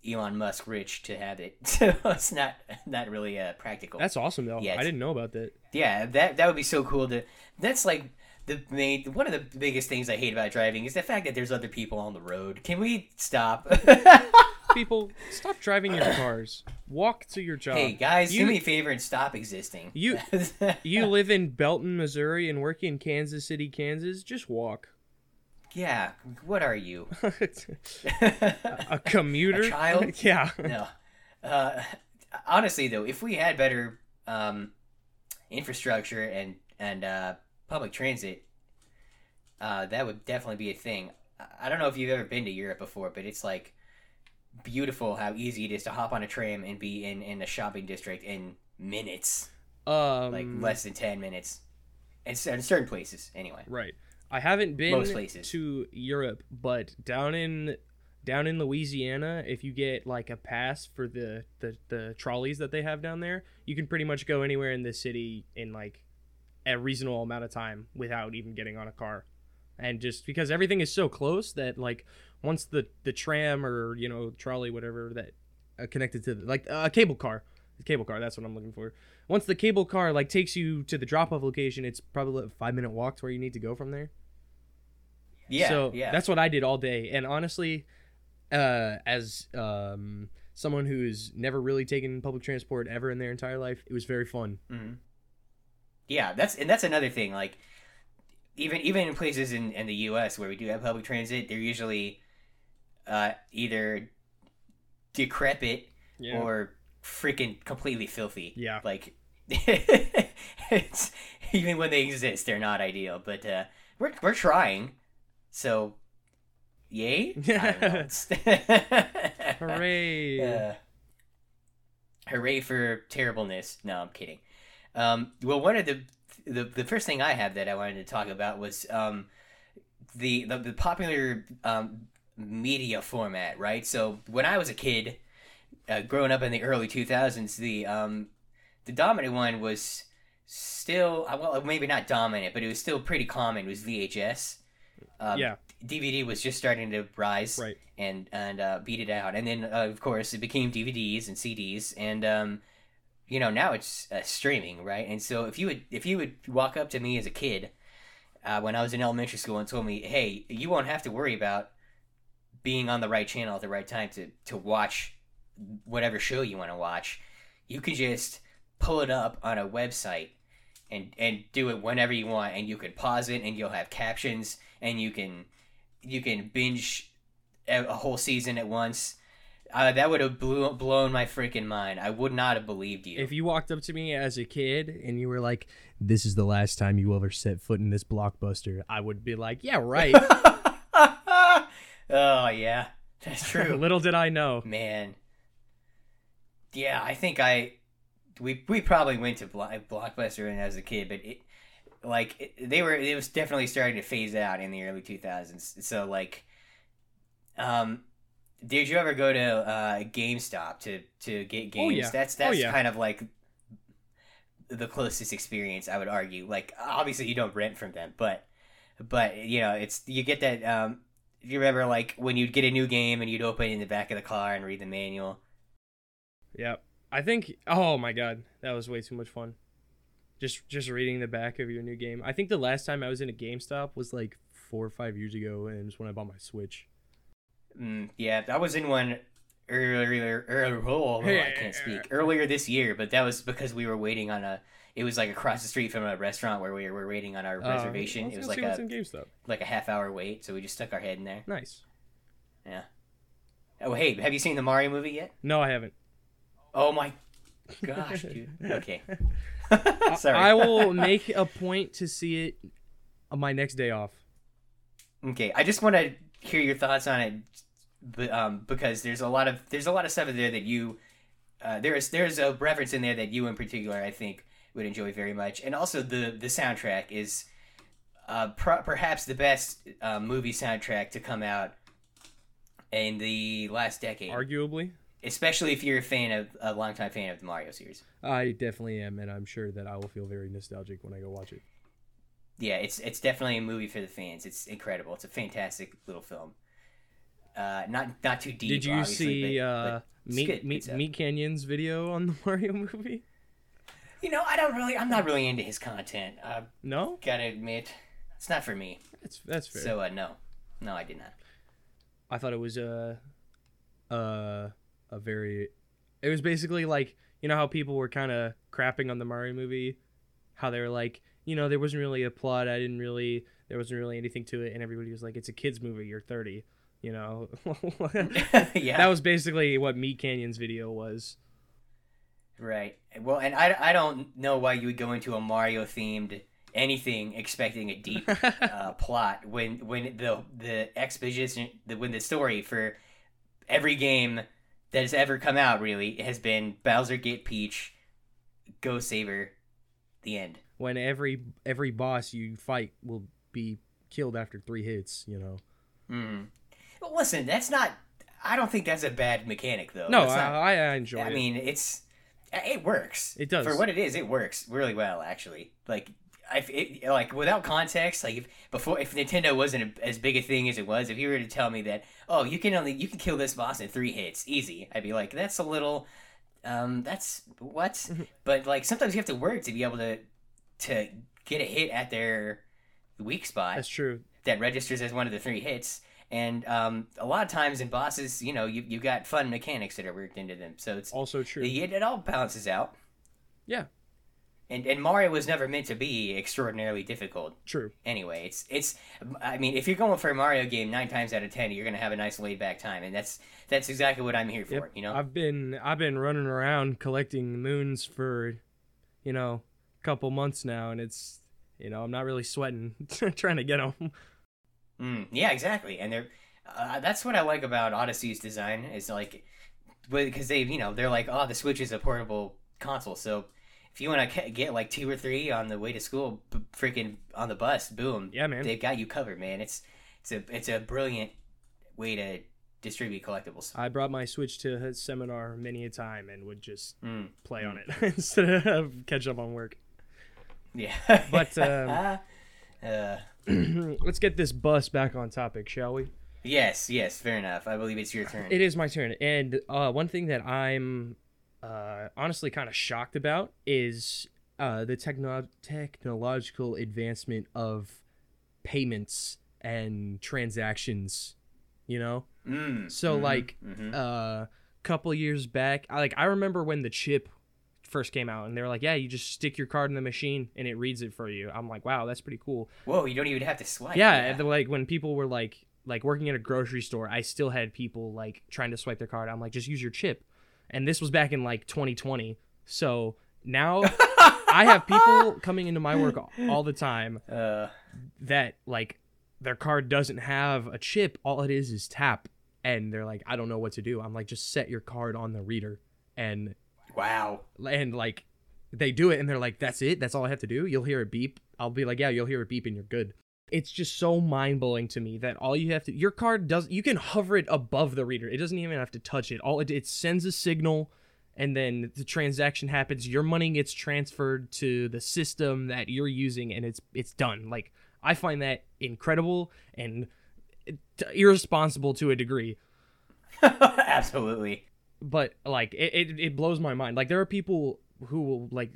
[SPEAKER 3] Elon Musk rich to have it, *laughs* so it's not not really uh, practical.
[SPEAKER 2] that's awesome though
[SPEAKER 3] Yeah,
[SPEAKER 2] i didn't know about that
[SPEAKER 3] yeah, that that would be so cool to. That's like the main one of the biggest things I hate about driving is the fact that there's other people on the road. Can we stop? *laughs*
[SPEAKER 2] people stop driving your *laughs* cars walk to your job
[SPEAKER 3] hey guys,
[SPEAKER 2] you-
[SPEAKER 3] do me a favor and stop existing.
[SPEAKER 2] You- *laughs* you live in Belton, Missouri, and work in Kansas City, Kansas, just walk.
[SPEAKER 3] yeah, what are you?
[SPEAKER 2] a commuter?
[SPEAKER 3] A child?
[SPEAKER 2] yeah.
[SPEAKER 3] no. Uh, honestly, though, if we had better um, infrastructure and and uh, public transit, uh, that would definitely be a thing. I- don't know if you've ever been to Europe before, but it's like beautiful how easy it is to hop on a tram and be in in a shopping district in minutes,
[SPEAKER 2] Um,
[SPEAKER 3] like less than ten minutes, in, in certain places anyway.
[SPEAKER 2] Right. I haven't been
[SPEAKER 3] Most places.
[SPEAKER 2] to Europe, but down in down in Louisiana, if you get like a pass for the, the the trolleys that they have down there, you can pretty much go anywhere in the city in like a reasonable amount of time without even getting on a car. And just because everything is so close that like once the the tram or you know trolley whatever that uh, connected to the, like a cable car, the cable car that's what I'm looking for. Once the cable car like takes you to the drop off location, it's probably a five minute walk to where you need to go from there.
[SPEAKER 3] Yeah,
[SPEAKER 2] so
[SPEAKER 3] yeah.
[SPEAKER 2] that's what I did all day. And honestly, uh, as um, someone who's never really taken public transport ever in their entire life, it was very fun.
[SPEAKER 3] hmm Yeah, that's and that's another thing. Like, even even in places in, in the U.S. where we do have public transit, they're usually uh, either decrepit or freaking completely filthy.
[SPEAKER 2] Yeah.
[SPEAKER 3] like *laughs* it's even when they exist, they're not ideal. But uh, we're we're trying, so yay! I don't know. It's- *laughs* *laughs*
[SPEAKER 2] Hooray!
[SPEAKER 3] uh, hooray for terribleness. No, I'm kidding. Um, well, one of the, the the first thing I had that I wanted to talk about was um, the, the the popular um, media format, right? So when I was a kid, uh, growing up in the early 2000s, the um, the dominant one was still uh, well, maybe not dominant, but it was still pretty common. It Was VHS. Um,
[SPEAKER 2] yeah,
[SPEAKER 3] DVD was just starting to rise
[SPEAKER 2] right.
[SPEAKER 3] and and uh, beat it out. And then uh, of course it became DVDs and CDs, and um, you know now it's uh, streaming, right? And so if you would if you would walk up to me as a kid uh, when I was in elementary school and told me, hey, you won't have to worry about being on the right channel at the right time to to watch whatever show you want to watch, you can just pull it up on a website and and do it whenever you want and you can pause it and you'll have captions and you can you can binge a, a whole season at once Uh, that would have blew, blown my freaking mind. I would not have believed you.
[SPEAKER 2] If you walked up to me as a kid and you were like, "This is the last time you ever set foot in this blockbuster," I would be like, "Yeah, right." *laughs*
[SPEAKER 3] oh yeah, that's *laughs* true.
[SPEAKER 2] Little did I know.
[SPEAKER 3] Man. Yeah, I think I we we probably went to Blockbuster when I was a kid, but it like it, they were it was definitely starting to phase out in the early 2000s. So like um did you ever go to uh GameStop to to get games?
[SPEAKER 2] Oh, yeah.
[SPEAKER 3] That's
[SPEAKER 2] Oh,
[SPEAKER 3] that's
[SPEAKER 2] yeah.
[SPEAKER 3] kind of like the closest experience I would argue. Like obviously you don't rent from them, but but you know, it's you get that um if you remember like when you'd get a new game and you'd open it in the back of the car and read the manual.
[SPEAKER 2] Yep. I think. Oh my god, that was way too much fun. Just just reading the back of your new game. I think the last time I was in a GameStop was like four or five years ago, and it was when I bought my Switch.
[SPEAKER 3] Mm, yeah, I was in one earlier. earlier oh, I can't speak. Earlier this year, but that was because we were waiting on a. It was like across the street from a restaurant where we were waiting on our
[SPEAKER 2] Uh,
[SPEAKER 3] reservation. it was like a like a half hour wait, so we just stuck our head in there.
[SPEAKER 2] Nice. Yeah.
[SPEAKER 3] Oh hey, have you seen the Mario movie yet?
[SPEAKER 2] No, I haven't.
[SPEAKER 3] Oh my gosh, *laughs* dude. Okay. *laughs* *laughs*
[SPEAKER 2] I-
[SPEAKER 3] Sorry.
[SPEAKER 2] I will make a point to see it on my next day off.
[SPEAKER 3] Okay, I just want to hear your thoughts on it, but, um, because there's a lot of there's a lot of stuff in there that you uh, there's there's a reference in there that you in particular I think would enjoy very much, and also the the soundtrack is uh, perhaps the best uh, movie soundtrack to come out in the last decade,
[SPEAKER 2] Arguably,
[SPEAKER 3] especially if you're a fan of a longtime fan of the Mario series.
[SPEAKER 2] I definitely am, and I'm sure that I will feel very nostalgic when I go watch it.
[SPEAKER 3] Yeah, it's it's definitely a movie for the fans. It's incredible. It's a fantastic little film. Uh, not not too deep.
[SPEAKER 2] Did you see
[SPEAKER 3] but-
[SPEAKER 2] uh,
[SPEAKER 3] but
[SPEAKER 2] Meat,
[SPEAKER 3] good
[SPEAKER 2] Meat. Meat Canyon's video on the *laughs* Mario movie?
[SPEAKER 3] You know, I don't really. I'm not really into his content. I
[SPEAKER 2] No,
[SPEAKER 3] gotta admit, it's not for me.
[SPEAKER 2] that's that's fair.
[SPEAKER 3] So uh, no, no, I did not.
[SPEAKER 2] I thought it was a, a, a very, it was basically like you know how people were kind of crapping on the Mario movie, how they were like, you know, there wasn't really a plot. I didn't really, there wasn't really anything to it, and everybody was like, it's a kids movie. You're 30, you know. *laughs*
[SPEAKER 3] yeah,
[SPEAKER 2] That was basically what Meat Canyon's video was.
[SPEAKER 3] right. Well, and I, I don't know why you would go into a Mario themed anything expecting a deep *laughs* uh, plot when when the the exposition the when the story for every game that has ever come out really has been Bowser get Peach, go save her, the end.
[SPEAKER 2] When every every boss you fight will be killed after three hits, you know.
[SPEAKER 3] Mm. Well, listen, that's not. I don't think that's a bad mechanic though.
[SPEAKER 2] No, I,
[SPEAKER 3] not-
[SPEAKER 2] I I enjoy it.
[SPEAKER 3] I
[SPEAKER 2] it.
[SPEAKER 3] mean, it's it works.
[SPEAKER 2] It does.
[SPEAKER 3] for what it is. It works really well, actually. Like, If it, like without context, like if before if Nintendo wasn't a, as big a thing as it was, if you were to tell me that, oh, you can only you can kill this boss in three hits, easy, I'd be like, that's a little, um, that's what.
[SPEAKER 2] Mm-hmm.
[SPEAKER 3] but like sometimes you have to work to be able to to get a hit at their weak spot
[SPEAKER 2] That's true.
[SPEAKER 3] that registers as one of the three hits. And um, a lot of times in bosses, you know, you you got fun mechanics that are worked into them, so it's
[SPEAKER 2] Also true.
[SPEAKER 3] it, it all balances out.
[SPEAKER 2] Yeah.
[SPEAKER 3] And and Mario was never meant to be extraordinarily difficult.
[SPEAKER 2] True.
[SPEAKER 3] Anyway, it's it's. I mean, if you're going for a Mario game, nine times out of ten, you're gonna have a nice laid back time, and that's that's exactly what I'm here for.
[SPEAKER 2] Yep.
[SPEAKER 3] You know.
[SPEAKER 2] I've been I've been running around collecting moons for, you know, a couple months now, and it's you know I'm not really sweating *laughs* trying to get them.
[SPEAKER 3] Mm, yeah, exactly. And they're uh, that's what I like about Odyssey's design is like because they you know they're like oh the Switch is a portable console, so if you want to get like two or three on the way to school, b- freaking on the bus, boom,
[SPEAKER 2] Yeah, man.
[SPEAKER 3] they've got you covered, man. It's it's a it's a brilliant way to distribute collectibles.
[SPEAKER 2] I brought my Switch to a seminar many a time and would just
[SPEAKER 3] Mm,
[SPEAKER 2] play on it *laughs* instead of *laughs* catch up on work.
[SPEAKER 3] yeah,
[SPEAKER 2] But, um, *laughs*
[SPEAKER 3] uh, *clears throat*
[SPEAKER 2] Let's get this bus back on topic, shall we?
[SPEAKER 3] yes, yes, fair enough. I believe it's your turn.
[SPEAKER 2] It is my turn, and uh, one thing that I'm uh, honestly kind of shocked about is uh, the techno- technological advancement of payments and transactions. You know,
[SPEAKER 3] Mm,
[SPEAKER 2] so
[SPEAKER 3] mhm,
[SPEAKER 2] like a couple years back, I, like I remember when the chip first came out, and they were like, "Yeah, you just stick your card in the machine and it reads it for you." I'm like, "Wow, that's pretty cool."
[SPEAKER 3] whoa, you don't even have to swipe.
[SPEAKER 2] yeah, and, like when people were like like working at a grocery store, I still had people like trying to swipe their card. I'm like, just use your chip. And this was back in like 2020. So now I have people *laughs* coming into my work all, all the time
[SPEAKER 3] Uh,
[SPEAKER 2] that like their card doesn't have a chip. All it is is tap. And they're like, I don't know what to do. I'm like, just set your card on the reader. And
[SPEAKER 3] wow.
[SPEAKER 2] and like they do it and they're like that's it? That's all i have to do? You'll hear it beep? I'll be like yeah you'll hear it beep and you're good. It's just so mind-blowing to me that all you have to your card does you can hover it above the reader. It doesn't even have to touch it. All it, it sends a signal and then the transaction happens. Your money gets transferred to the system that you're using and it's it's done. Like i find that incredible and irresponsible to a degree. *laughs*
[SPEAKER 3] Absolutely.
[SPEAKER 2] But like it, it, it blows my mind. Like there are people who will like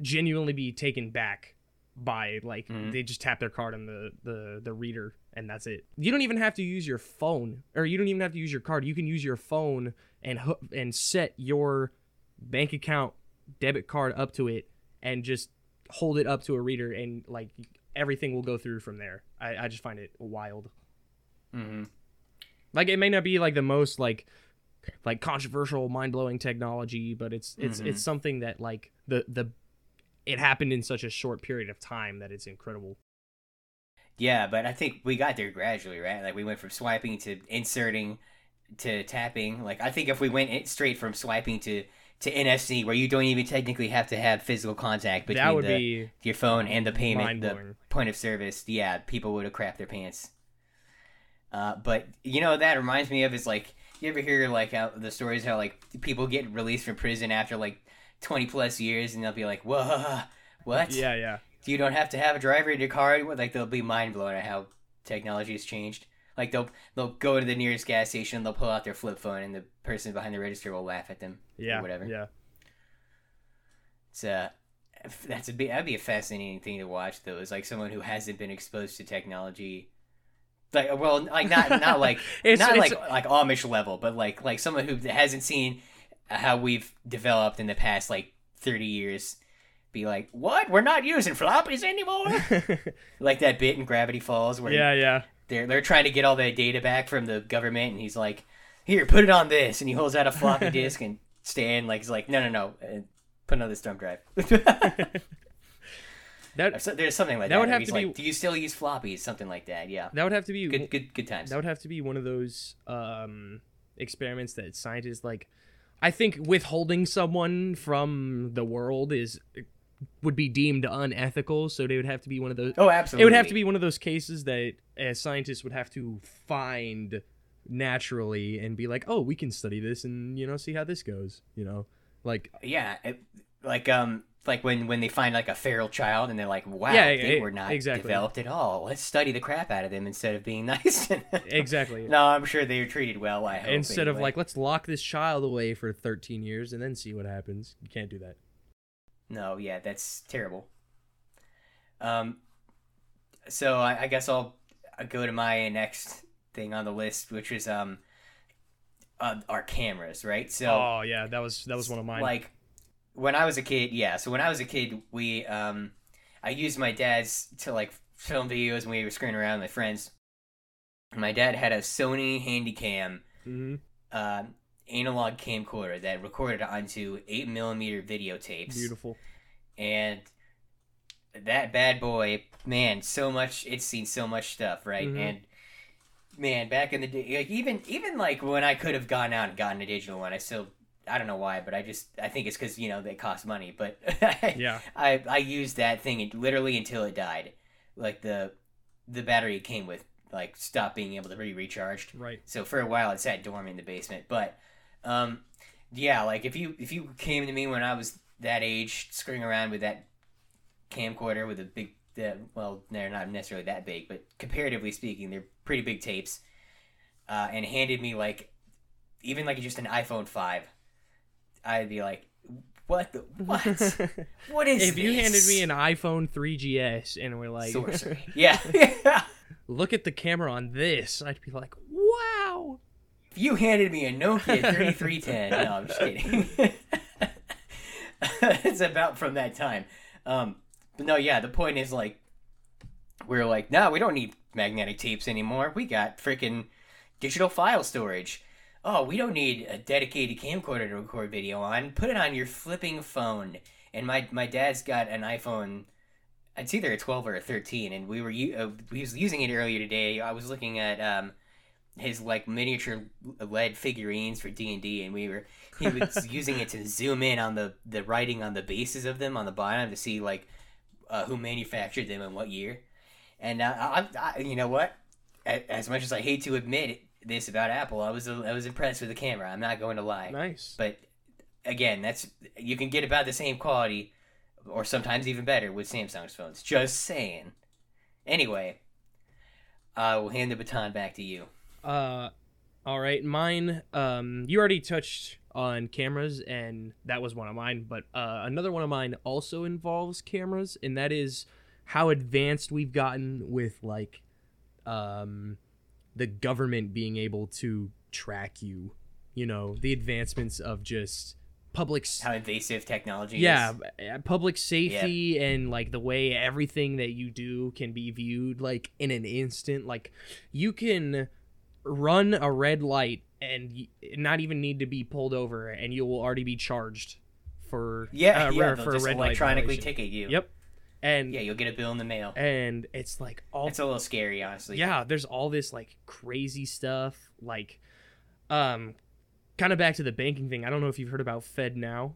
[SPEAKER 2] genuinely be taken back by like
[SPEAKER 3] Mhm.
[SPEAKER 2] they just tap their card on the, the the reader and that's it. You don't even have to use your phone or you don't even have to use your card. You can use your phone and hoo- and set your bank account debit card up to it and just hold it up to a reader and like everything will go through from there. I, I just find it wild.
[SPEAKER 3] Hmm
[SPEAKER 2] like it may not be like the most like like controversial mind-blowing technology but it's it's
[SPEAKER 3] Mhm.
[SPEAKER 2] it's something that like the the it happened in such a short period of time that it's incredible
[SPEAKER 3] Yeah, but I think we got there gradually, right? Like we went from swiping to inserting to tapping. Like I think if we went straight from swiping to to NFC, where you don't even technically have to have physical contact between the, your phone and the payment, the point of service, yeah, people would have crapped their pants. Uh, but you know that reminds me of is like you ever hear like how the stories how like people get released from prison after like twenty plus years and they'll be like, "Whoa, what?
[SPEAKER 2] yeah yeah
[SPEAKER 3] You don't have to have a driver in your car." Like they'll be mind blown at how technology has changed. Like they'll they'll go to the nearest gas station, and they'll pull out their flip phone, and the person behind the register will laugh at them.
[SPEAKER 2] yeah
[SPEAKER 3] whatever.
[SPEAKER 2] yeah
[SPEAKER 3] It's uh, that's a that'd be a fascinating thing to watch though. Is like someone who hasn't been exposed to technology, like well, like not not like *laughs*
[SPEAKER 2] It's-
[SPEAKER 3] not
[SPEAKER 2] it's-
[SPEAKER 3] like like Amish level, but like like someone who hasn't seen how we've developed in the past like thirty years. Be like, what? We're not using floppies anymore. *laughs* like that bit in Gravity Falls where
[SPEAKER 2] yeah yeah
[SPEAKER 3] they're they're trying to get all the data back from the government, and he's like, "Here, put it on this," and he holds out a floppy *laughs* disk, and Stan like is like, "No, no, no, uh, put it on this thumb drive."
[SPEAKER 2] That
[SPEAKER 3] So- There's something like
[SPEAKER 2] That
[SPEAKER 3] that.
[SPEAKER 2] would have to
[SPEAKER 3] like,
[SPEAKER 2] be-
[SPEAKER 3] Do you still use floppies? Something like that. Yeah.
[SPEAKER 2] that would have to be
[SPEAKER 3] Good, good, good times.
[SPEAKER 2] that would have to be one of those um experiments that scientists like i think withholding someone from the world is would be deemed unethical so they would have to be one of those
[SPEAKER 3] oh, absolutely.
[SPEAKER 2] it would have to be one of those cases that as scientists would have to find naturally and be like oh we can study this and you know see how this goes you know like
[SPEAKER 3] Yeah, it, like um, like when when they find like a feral child and they're like, "Wow,
[SPEAKER 2] Yeah,
[SPEAKER 3] they
[SPEAKER 2] yeah,
[SPEAKER 3] were not
[SPEAKER 2] exactly.
[SPEAKER 3] developed at all. Let's study the crap out of them instead of being *laughs* nice."
[SPEAKER 2] exactly
[SPEAKER 3] no, I'm sure they were treated well. I hope
[SPEAKER 2] instead of like let's lock this child away for 13 years and then see what happens you can't do that
[SPEAKER 3] No, yeah, that's terrible. Um, so I, I guess I'll, I'll go to my next thing on the list, which is um, uh, our cameras, right? So
[SPEAKER 2] oh yeah that was that was one of mine
[SPEAKER 3] like when I was a kid, yeah. So when I was a kid, we um, I used my dad's to like film videos when we were screwing around with my friends. My dad had a Sony Handycam
[SPEAKER 2] hmm
[SPEAKER 3] uh, analog camcorder that recorded onto eight millimeter videotapes
[SPEAKER 2] beautiful
[SPEAKER 3] and that bad boy, man, so much. It's seen so much stuff, right?
[SPEAKER 2] Mhm.
[SPEAKER 3] And man, back in the day, like even even like when I could have gone out and gotten a digital one, I still I don't know why, but I just I think it's because you know they cost money. But *laughs*
[SPEAKER 2] yeah
[SPEAKER 3] I I used that thing literally until it died. Like the the battery it came with like stopped being able to be recharged.
[SPEAKER 2] right
[SPEAKER 3] So for a while, it sat dormant in the basement. But, um, yeah, like if you if you came to me when I was that age, screwing around with that camcorder with a big, uh, well, they're not necessarily that big, but comparatively speaking, they're pretty big tapes, uh, and handed me like, even like just an iPhone five, I'd be like, what the what? *laughs* what is
[SPEAKER 2] if you handed me an iPhone 3GS and we're like,
[SPEAKER 3] sorcery? *laughs* yeah, yeah. *laughs*
[SPEAKER 2] look at the camera on this, I'd be like, wow.
[SPEAKER 3] If you handed me a Nokia 3310, no, I'm just kidding. it's about from that time. Um, but no, yeah, the point is like, we're like, no, we don't need magnetic tapes anymore. We got freaking digital file storage. Oh, we don't need a dedicated camcorder to record video on. Put it on your flipping phone. And my my dad's got an iPhone. It's either a 12 or a 13, and we were uh, he was using it earlier today. I was looking at um his like miniature lead figurines for D and D, and we were he *laughs* was using it to zoom in on the the writing on the bases of them on the bottom to see like uh, who manufactured them and what year. And uh, I, I, you know what? As much as I hate to admit this about Apple, I was I was impressed with the camera. I'm not going to lie.
[SPEAKER 2] Nice.
[SPEAKER 3] But again, that's you can get about the same quality, or sometimes even better with Samsung's phones. Just saying. Anyway, I will hand the baton back to you.
[SPEAKER 2] Uh, all right, mine. Um, you already touched on cameras, and that was one of mine. But uh, another one of mine also involves cameras, and that is how advanced we've gotten with like, um, the government being able to track you. You know, the advancements of just public
[SPEAKER 3] How invasive technology
[SPEAKER 2] yeah
[SPEAKER 3] is.
[SPEAKER 2] uh, public safety and like the way everything that you do can be viewed like in an instant like you can run a red light and not even need to be pulled over and you will already be charged for
[SPEAKER 3] Yeah,
[SPEAKER 2] uh,
[SPEAKER 3] yeah,
[SPEAKER 2] for a red light
[SPEAKER 3] electronically
[SPEAKER 2] violation.
[SPEAKER 3] ticket you.
[SPEAKER 2] yep and
[SPEAKER 3] Yeah, you'll get a bill in the mail.
[SPEAKER 2] and it's like all
[SPEAKER 3] It's a little scary, honestly.
[SPEAKER 2] yeah there's all this like crazy stuff like um kind of back to the banking thing i don't know if you've heard about fed now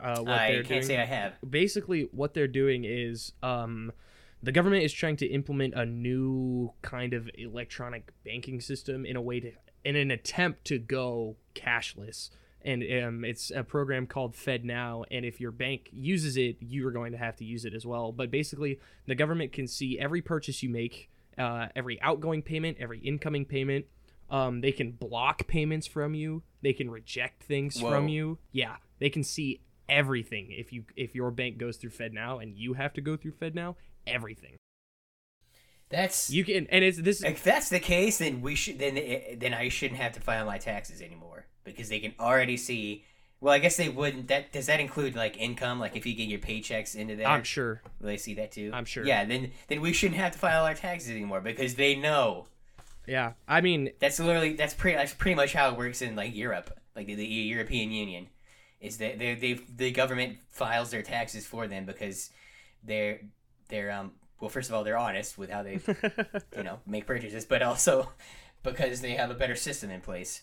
[SPEAKER 2] uh, what
[SPEAKER 3] I
[SPEAKER 2] they're
[SPEAKER 3] can't
[SPEAKER 2] doing.
[SPEAKER 3] say I have.
[SPEAKER 2] basically what they're doing is um the government is trying to implement a new kind of electronic banking system in a way to in an attempt to go cashless and um, it's a program called fed now and if your bank uses it you are going to have to use it as well. But basically the government can see every purchase you make uh, every outgoing payment every incoming payment. Um, they can block payments from you. They can reject things from you. Yeah they can see everything if you if your bank goes through fed now and you have to go through fed now everything.
[SPEAKER 3] That's
[SPEAKER 2] you can and it's this
[SPEAKER 3] if that's the case, then we should then then I shouldn't have to file my taxes anymore because they can already see. Well, I guess they wouldn't. That does that include like income? Like if you get your paychecks into there,
[SPEAKER 2] i'm sure
[SPEAKER 3] will they see that too?
[SPEAKER 2] I'm sure.
[SPEAKER 3] Yeah, then then we shouldn't have to file our taxes anymore because they know.
[SPEAKER 2] yeah i mean
[SPEAKER 3] That's literally that's pretty that's pretty much how it works in like Europe, like the, the European Union, is that they they the government files their taxes for them because they're they're um well first of all they're honest with how they *laughs* you know make purchases, but also because they have a better system in place.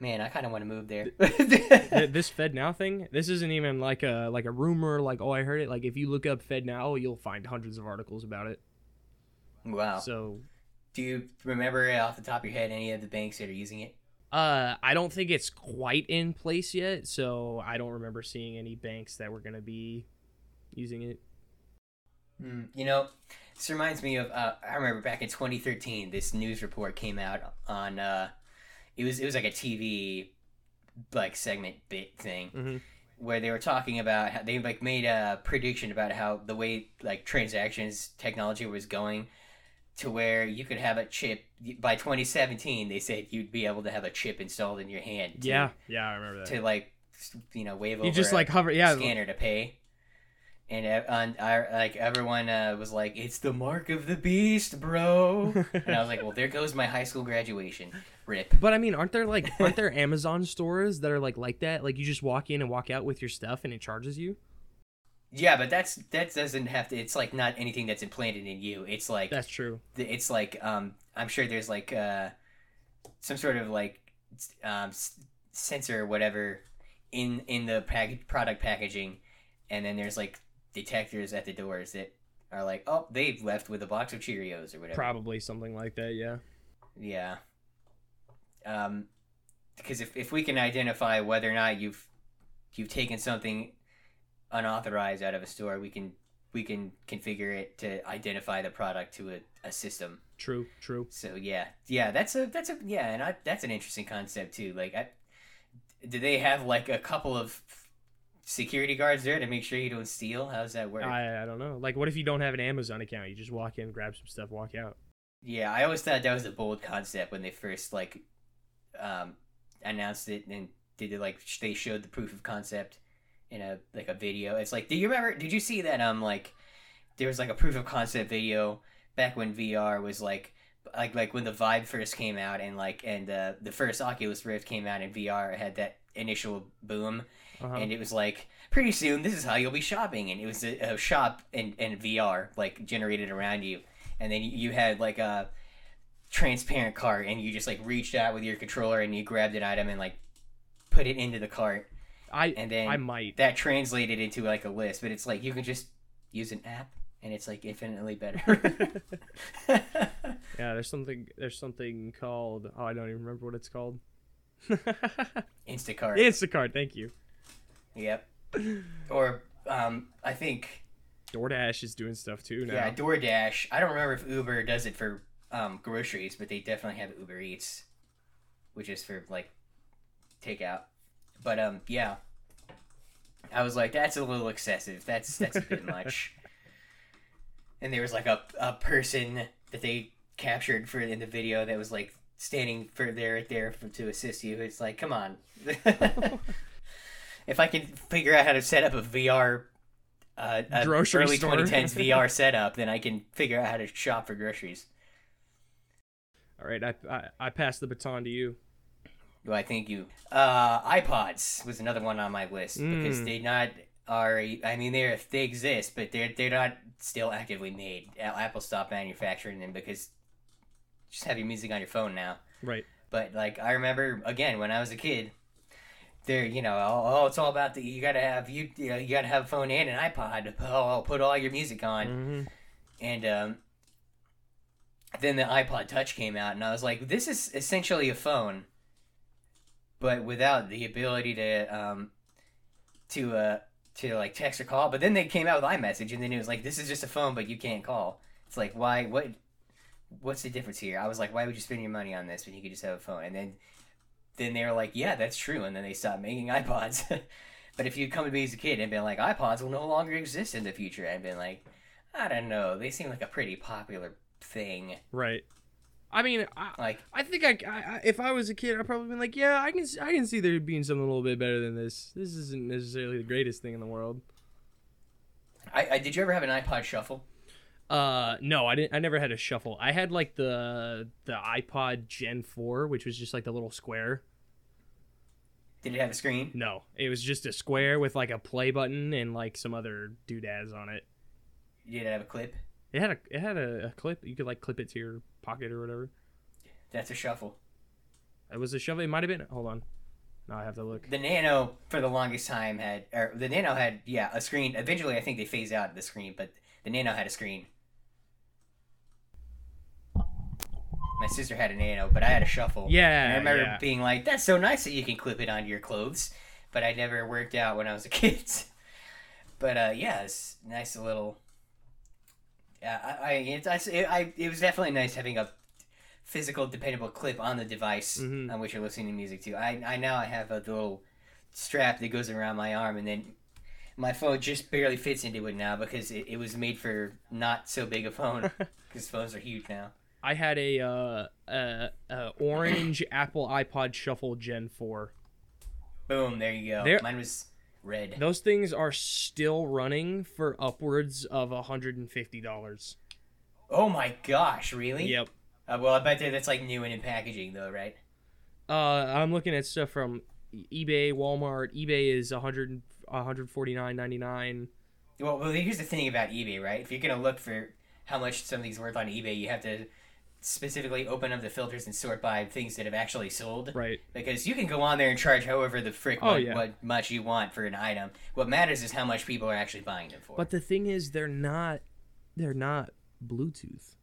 [SPEAKER 3] Man, I kind of want to move there. *laughs*
[SPEAKER 2] this fed now thing this isn't even like a like a rumor like oh i heard it like if you look up fed now you'll find hundreds of articles about it
[SPEAKER 3] wow.
[SPEAKER 2] so
[SPEAKER 3] Do you remember off the top of your head any of the banks that are using it?
[SPEAKER 2] uh i don't think it's quite in place yet so i don't remember seeing any banks that were going to be using it
[SPEAKER 3] Mm, you know, this reminds me of uh, I remember back in 2013, this news report came out on uh, it was it was like a TV like segment bit thing
[SPEAKER 2] Mhm.
[SPEAKER 3] where they were talking about how they like made a prediction about how the way like transactions technology was going to where you could have a chip by 2017 they said you'd be able to have a chip installed in your hand to,
[SPEAKER 2] yeah yeah i remember that
[SPEAKER 3] to like you know wave
[SPEAKER 2] you
[SPEAKER 3] over
[SPEAKER 2] just
[SPEAKER 3] a-
[SPEAKER 2] like hover yeah
[SPEAKER 3] scanner to pay. And on our, like everyone uh, was like, "It's the mark of the beast, bro." *laughs* and I was like, "Well, there goes my high school graduation." Rip.
[SPEAKER 2] But I mean, aren't there like aren't there Amazon stores that are like like that? Like you just walk in and walk out with your stuff and it charges you.
[SPEAKER 3] Yeah, but that's that doesn't have to. It's like not anything that's implanted in you. It's like
[SPEAKER 2] That's true.
[SPEAKER 3] it's like um I'm sure there's like uh some sort of like um sensor or whatever in in the pack- product packaging, and then there's like detectors at the doors that are like, oh, they've left with a box of Cheerios or whatever.
[SPEAKER 2] Probably something like that. Yeah.
[SPEAKER 3] Yeah. Um, because if, if we can identify whether or not you've you've taken something unauthorized out of a store, we can we can configure it to identify the product to a, a system.
[SPEAKER 2] True. True.
[SPEAKER 3] So yeah, yeah, that's a that's a yeah, and I, that's an interesting concept too. Like, I, do they have like a couple of security guards there to make sure you don't steal? How's that work?
[SPEAKER 2] I I don't know. Like, what if you don't have an Amazon account? You just walk in, grab some stuff, walk out.
[SPEAKER 3] Yeah, I always thought that was a bold concept when they first like um, announced it and did it like they showed the proof of concept in a like a video. It's like, do you remember? Did you see that? Um, like there was like a proof of concept video back when VR was like like like when the Vive first came out and like and uh, the first Oculus Rift came out and VR had that initial boom
[SPEAKER 2] Uh-huh.
[SPEAKER 3] and it was like pretty soon this is how you'll be shopping and it was a, a shop and in VR like generated around you and then you had like a transparent cart and you just like reached out with your controller and you grabbed an item and like put it into the cart
[SPEAKER 2] I
[SPEAKER 3] and then
[SPEAKER 2] I might.
[SPEAKER 3] that translated into like a list but it's like you can just use an app and it's like infinitely better *laughs* *laughs*
[SPEAKER 2] Yeah, there's something there's something called oh I don't even remember what it's called. *laughs*
[SPEAKER 3] instacart
[SPEAKER 2] Instacart, thank you.
[SPEAKER 3] Yep. Or um i think
[SPEAKER 2] DoorDash is doing stuff too now.
[SPEAKER 3] yeah doordash. I don't remember if uber does it for um groceries but they definitely have uber eats which is for like takeout. But um yeah. I was like that's a little excessive. That's that's a bit much. *laughs* And there was like a, a person that they captured for in the video that was like standing for there there for, to assist you. It's like come on *laughs* if i can figure out how to set up a vr uh, a
[SPEAKER 2] Grocery
[SPEAKER 3] early
[SPEAKER 2] store.
[SPEAKER 3] 2010s *laughs* vr setup then i can figure out how to shop for groceries
[SPEAKER 2] All right, I, I I pass the baton to you.
[SPEAKER 3] Well, I thank you. Uh, iPods was another one on my list because
[SPEAKER 2] Mm.
[SPEAKER 3] they not are. I mean, they they exist, but they're they're not still actively made. Apple stopped manufacturing them because just have your music on your phone now.
[SPEAKER 2] Right.
[SPEAKER 3] But like I remember again when I was a kid, there you know oh, oh it's all about the you gotta have you you, know, you gotta have a phone and an iPod. *laughs* Oh, put all your music on
[SPEAKER 2] hmm
[SPEAKER 3] and um, then the iPod Touch came out, and I was like, "This is essentially a phone, but without the ability to um, to uh, to like text or call." But then they came out with iMessage, and then it was like, "This is just a phone, but you can't call." It's like, why? What? What's the difference here? I was like, "Why would you spend your money on this when you could just have a phone?" And then then they were like, "Yeah, that's true," and then they stopped making *laughs* iPods. but if you'd come to me as a kid and been like, "iPods will no longer exist in the future," I'd been like. I don't know. They seem like a pretty popular thing.
[SPEAKER 2] Right. I mean, I,
[SPEAKER 3] Like,
[SPEAKER 2] I think I, I, if I was a kid, I'd probably been like, yeah, I can, I can see there being something a little bit better than this. This isn't necessarily the greatest thing in the world.
[SPEAKER 3] I, I did you ever have an iPod Shuffle?
[SPEAKER 2] Uh, no, I didn't. I never had a shuffle. I had like the the iPod Gen four, which was just like the little square.
[SPEAKER 3] Did it have a screen?
[SPEAKER 2] No, it was just a square with like a play button and like some other doodads on it.
[SPEAKER 3] Did it have a clip?
[SPEAKER 2] It had a it had a, a clip. You could like clip it to your pocket or whatever.
[SPEAKER 3] That's a shuffle.
[SPEAKER 2] It was a shuffle. It might have been. Hold on. Now I have to look.
[SPEAKER 3] The Nano, for the longest time, had or the Nano had yeah a screen. Eventually, I think they phased out the screen, but the Nano had a screen. My sister had a Nano, but I had a Shuffle.
[SPEAKER 2] Yeah,
[SPEAKER 3] And I remember
[SPEAKER 2] yeah.
[SPEAKER 3] being like, "That's so nice that you can clip it onto your clothes," but I never worked out when I was a *laughs* kid. but uh, yeah, it's nice a little. Yeah, I, I, it's, I, it, I, it was definitely nice having a physical, dependable clip on the device
[SPEAKER 2] Mhm.
[SPEAKER 3] on which you're listening to music to. I, I now I have a little strap that goes around my arm, and then my phone just barely fits into it now because it, it was made for not so big a phone. *laughs* Because phones are huge now.
[SPEAKER 2] I had a uh, uh, uh orange *clears throat* Apple iPod Shuffle Gen four.
[SPEAKER 3] Boom, there you go.
[SPEAKER 2] There-
[SPEAKER 3] Mine was red.
[SPEAKER 2] Those things are still running for upwards of hundred and fifty dollars.
[SPEAKER 3] Oh my gosh, really?
[SPEAKER 2] Yep.
[SPEAKER 3] Uh, well, I bet that that's like new and in packaging, though, right?
[SPEAKER 2] Uh, I'm looking at stuff from eBay, Walmart. eBay is 100 149.99.
[SPEAKER 3] Well, well, here's the thing about eBay, right? If you're gonna look for how much something's worth on eBay, you have to specifically open up the filters and sort by things that have actually sold.
[SPEAKER 2] Right.
[SPEAKER 3] Because you can go on there and charge however the frick
[SPEAKER 2] Oh,
[SPEAKER 3] what,
[SPEAKER 2] yeah.
[SPEAKER 3] what much you want for an item. What matters is how much people are actually buying them for.
[SPEAKER 2] But the thing is, they're not. They're not Bluetooth.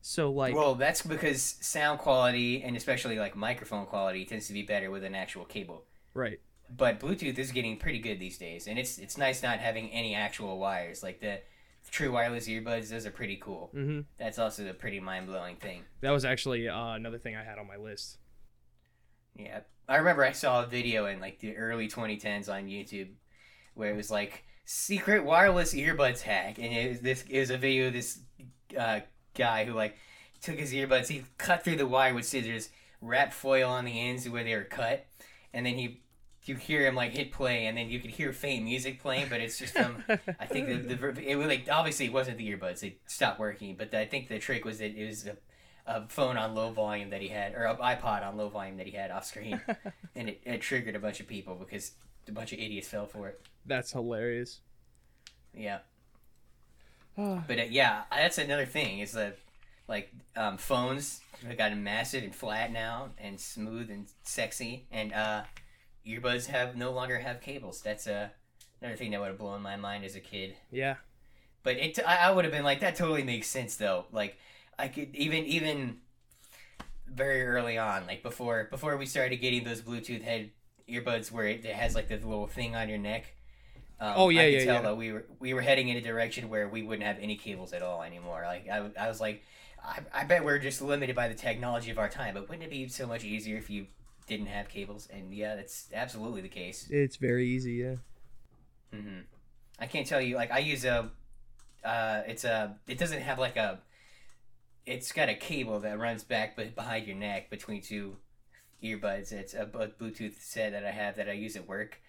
[SPEAKER 2] So like,
[SPEAKER 3] well, that's because sound quality and especially like microphone quality tends to be better with an actual cable.
[SPEAKER 2] right.
[SPEAKER 3] But Bluetooth is getting pretty good these days, and it's it's nice not having any actual wires. Like the true wireless earbuds, those are pretty cool.
[SPEAKER 2] hmm
[SPEAKER 3] That's also a pretty mind blowing thing.
[SPEAKER 2] That was actually uh, another thing I had on my list.
[SPEAKER 3] Yeah, I remember I saw a video in like the early 2010s on YouTube where it was like secret wireless earbuds hack, and it was this it was a video of this uh, guy who like took his earbuds, he cut through the wire with scissors, wrapped foil on the ends where they were cut, and then he you hear him like hit play, and then you could hear faint music playing, but it's just from I think the, the it was like obviously it wasn't the earbuds; they stopped working. But I think the trick was that it was a, a phone on low volume that he had, or an iPod on low volume that he had off screen, *laughs* and it, it triggered a bunch of people because a bunch of idiots fell for it.
[SPEAKER 2] That's hilarious.
[SPEAKER 3] Yeah. *sighs* But uh, yeah, that's another thing is that like um, phones have gotten massive and flat now and smooth and sexy, and uh, earbuds have no longer have cables. That's uh, another thing that would have blown my mind as a kid.
[SPEAKER 2] yeah.
[SPEAKER 3] But it, I, I would have been like, that totally makes sense though. Like, I could even even very early on, like before before we started getting those Bluetooth head earbuds where it, it has like the little thing on your neck. Um,
[SPEAKER 2] Oh, yeah,
[SPEAKER 3] I could
[SPEAKER 2] yeah,
[SPEAKER 3] tell
[SPEAKER 2] yeah.
[SPEAKER 3] that we were we were heading in a direction where we wouldn't have any cables at all anymore. Like I, I was like, I, I bet we're just limited by the technology of our time. But wouldn't it be so much easier if you didn't have cables? And yeah, that's absolutely the case.
[SPEAKER 2] It's very easy, yeah.
[SPEAKER 3] Mm-hmm. I can't tell you. Like I use a, uh, it's a. It doesn't have like a. It's got a cable that runs back but behind your neck between two earbuds. It's a Bluetooth set that I have that I use at work,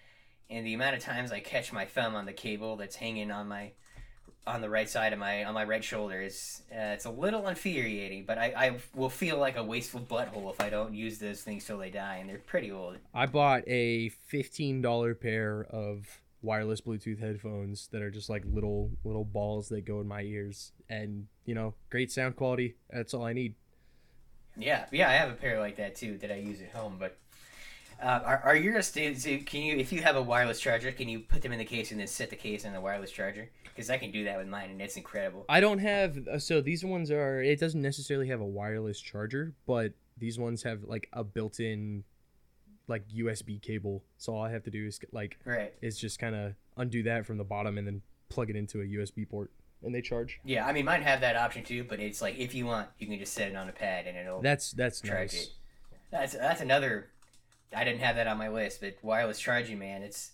[SPEAKER 3] and the amount of times I catch my thumb on the cable that's hanging on my on the right side of my on my right shoulder is uh, it's a little infuriating. But I, I will feel like a wasteful butthole if I don't use those things till they die, and they're pretty old.
[SPEAKER 2] I bought a fifteen dollar pair of wireless Bluetooth headphones that are just like little little balls that go in my ears, and you know, great sound quality. That's all I need.
[SPEAKER 3] Yeah, yeah, I have a pair like that too that I use at home. But uh, are, are yours? so Can you, if you have a wireless charger, can you put them in the case and then set the case on the wireless charger? Because I can do that with mine, and it's incredible.
[SPEAKER 2] I don't have uh, so these ones are. It doesn't necessarily have a wireless charger, but these ones have like a built-in like USB cable. So all I have to do is like
[SPEAKER 3] Right.
[SPEAKER 2] is just kind of undo that from the bottom and then plug it into a USB port, and they charge.
[SPEAKER 3] Yeah, I mean, mine have that option too, but it's like if you want, you can just set it on a pad and it'll
[SPEAKER 2] That's that's
[SPEAKER 3] charge
[SPEAKER 2] nice.
[SPEAKER 3] it. That's that's another. I didn't have that on my list, but wireless charging, man, it's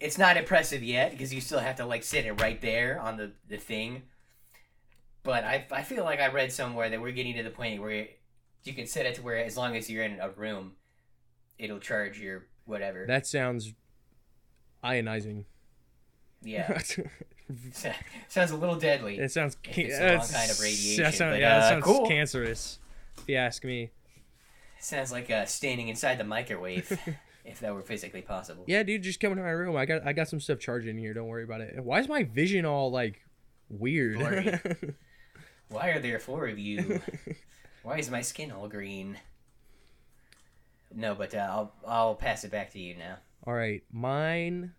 [SPEAKER 3] it's not impressive yet because you still have to like sit it right there on the the thing. But I I feel like I read somewhere that we're getting to the point where you can set it to where as long as you're in a room, it'll charge your whatever.
[SPEAKER 2] That sounds ionizing.
[SPEAKER 3] yeah, *laughs* *laughs* sounds a little deadly.
[SPEAKER 2] It sounds ca-
[SPEAKER 3] it's wrong
[SPEAKER 2] that's-
[SPEAKER 3] kind of radiation,
[SPEAKER 2] That sounds,
[SPEAKER 3] but,
[SPEAKER 2] yeah, that
[SPEAKER 3] uh,
[SPEAKER 2] sounds
[SPEAKER 3] cool.
[SPEAKER 2] cancerous. If you ask me.
[SPEAKER 3] Sounds like uh, standing inside the microwave, *laughs* if that were physically possible.
[SPEAKER 2] Yeah, dude, just come into my room. I got I got some stuff charging here. Don't worry about it. Why is my vision all like weird? *laughs*
[SPEAKER 3] Why are there four of you? *laughs* Why is my skin all green? No, but uh, I'll I'll pass it back to you now.
[SPEAKER 2] all right, mine.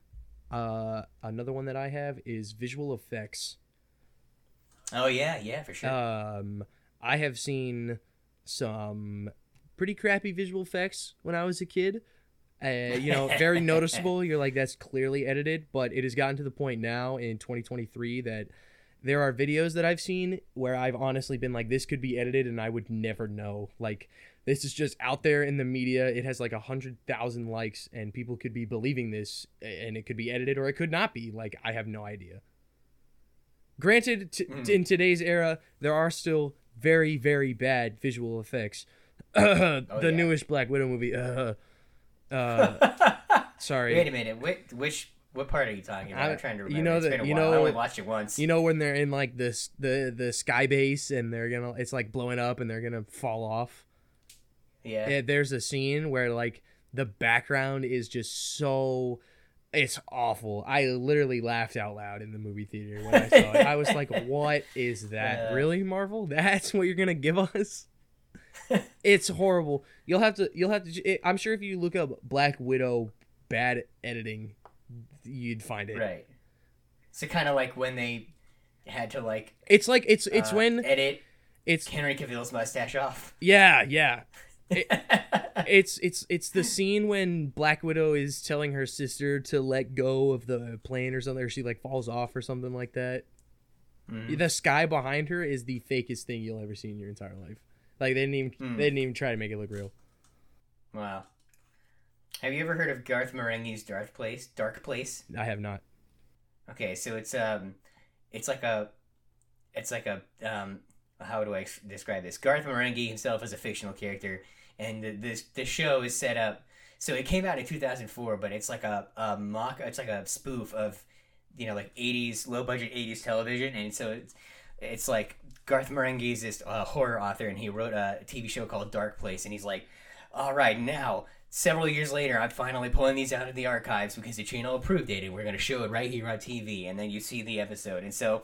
[SPEAKER 2] Uh, another one that I have is visual effects.
[SPEAKER 3] Oh yeah, yeah, for sure.
[SPEAKER 2] Um, I have seen some pretty crappy visual effects when I was a kid. Uh, you know, very *laughs* noticeable. You're like, that's clearly edited, but it has gotten to the point now in 2023 that there are videos that I've seen where I've honestly been like, this could be edited and I would never know. Like, this is just out there in the media. It has like a hundred thousand likes, and people could be believing this, and it could be edited or it could not be. Like, I have no idea. Granted, t-
[SPEAKER 3] Mm.
[SPEAKER 2] in today's era, there are still very, very bad visual effects. *coughs* the
[SPEAKER 3] Oh, yeah.
[SPEAKER 2] newest Black Widow movie. Uh, uh, *laughs* sorry.
[SPEAKER 3] Wait a minute. Which, which what part are you talking about?
[SPEAKER 2] I-
[SPEAKER 3] I'm trying to
[SPEAKER 2] you
[SPEAKER 3] remember.
[SPEAKER 2] know
[SPEAKER 3] It's
[SPEAKER 2] that-
[SPEAKER 3] been a
[SPEAKER 2] you
[SPEAKER 3] while.
[SPEAKER 2] know
[SPEAKER 3] I only watched it once.
[SPEAKER 2] You know when they're in like this the the sky base and they're gonna it's like blowing up and they're gonna fall off.
[SPEAKER 3] yeah.
[SPEAKER 2] Yeah, there's a scene where like the background is just so it's awful. I literally laughed out loud in the movie theater when I saw it. I was like, *laughs* "What is that?
[SPEAKER 3] Uh.
[SPEAKER 2] really, Marvel? That's what you're gonna give us?" It's horrible. You'll have to. You'll have to. It, I'm sure if you look up Black Widow bad editing, you'd find it.
[SPEAKER 3] Right. So kind of like when they had to like
[SPEAKER 2] It's like it's it's
[SPEAKER 3] uh,
[SPEAKER 2] when
[SPEAKER 3] edit
[SPEAKER 2] it's
[SPEAKER 3] Henry Cavill's mustache off.
[SPEAKER 2] yeah yeah. *laughs* It's it's it's the scene when Black Widow is telling her sister to let go of the plane or something, or she like falls off or something like that.
[SPEAKER 3] Mhm.
[SPEAKER 2] The sky behind her is the fakest thing you'll ever see in your entire life. Like they didn't even
[SPEAKER 3] Hmm.
[SPEAKER 2] they didn't even try to make it look real.
[SPEAKER 3] Wow. Have you ever heard of Garth Marenghi's Dark Place? Dark Place.
[SPEAKER 2] I have not.
[SPEAKER 3] Okay, so it's um, it's like a, it's like a um, how do I describe this? Garth Marenghi himself is a fictional character, and the, this the show is set up So it came out in 2004, but it's like a, a mock. It's like a spoof of, you know, like 80s low budget 80s television, and so it's it's like Garth Marenghi's this uh, horror author, and he wrote a TV show called Dark Place, and he's like, all right, now several years later, I'm finally pulling these out of the archives because the channel approved it, and we're gonna show it right here on TV, and then you see the episode, and so.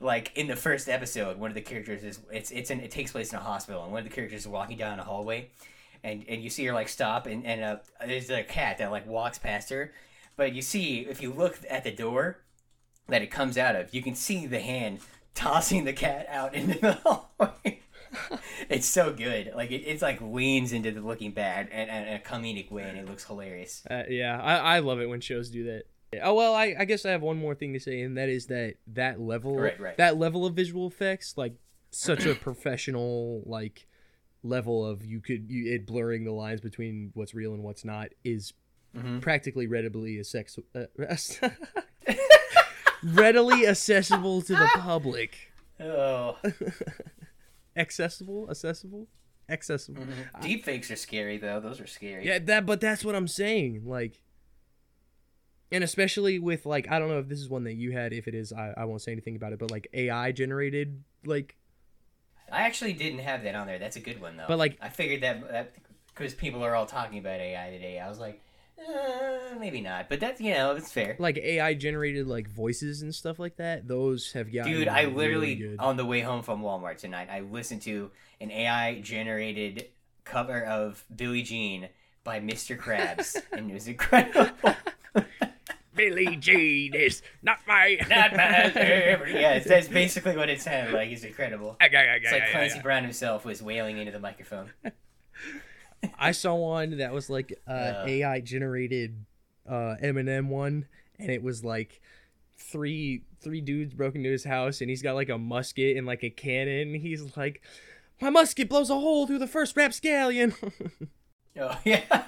[SPEAKER 3] Like in the first episode, one of the characters is it's it's in, it takes place in a hospital, and one of the characters is walking down a hallway, and and you see her like stop and and uh, there's a cat that like walks past her but you see if you look at the door that it comes out of you can see the hand tossing the cat out into the *laughs* hallway it's so good like it, it's like leans into the looking bad and, and a comedic way and it looks hilarious
[SPEAKER 2] Uh, yeah, I, I love it when shows do that. Oh well, I, I guess I have one more thing to say, and that is that that level
[SPEAKER 3] Right, right.
[SPEAKER 2] that level of visual effects, like such a *clears throat* professional like level of you could you it blurring the lines between what's real and what's not is
[SPEAKER 3] Mhm.
[SPEAKER 2] practically readily a sex uh, *laughs* readily accessible to the public.
[SPEAKER 3] oh.
[SPEAKER 2] Accessible, accessible, accessible. Mm-hmm.
[SPEAKER 3] deep fakes are scary though. Those are scary.
[SPEAKER 2] Yeah, that but that's what I'm saying. Like and especially with like I don't know if this is one that you had, if it is, I, I won't say anything about it, but like AI generated like
[SPEAKER 3] i actually didn't have that on there. That's a good one though.
[SPEAKER 2] But, like-
[SPEAKER 3] i figured that that because people are all talking about ai today. I was like uh, maybe not but that's you know it's fair
[SPEAKER 2] like AI generated like voices and stuff like that, those have gotten
[SPEAKER 3] Dude, I
[SPEAKER 2] really
[SPEAKER 3] literally
[SPEAKER 2] good.
[SPEAKER 3] on the way home from Walmart tonight, I listened to an AI generated cover of Billie Jean by Mr. Krabs, *laughs* and it was incredible. *laughs*
[SPEAKER 2] Billie Jean is not my *laughs*
[SPEAKER 3] Not my favorite. Yeah, it's- that's basically what it sounded like. It's incredible. It's like Clancy Brown himself was wailing into the microphone.
[SPEAKER 2] I saw one that was like uh,
[SPEAKER 3] Yeah.
[SPEAKER 2] AI generated uh, Eminem one, and it was like three three dudes broke into his house, and he's got like a musket and like a cannon. He's like, "My musket blows a hole through the first rapscallion." *laughs*
[SPEAKER 3] Oh *laughs* yeah.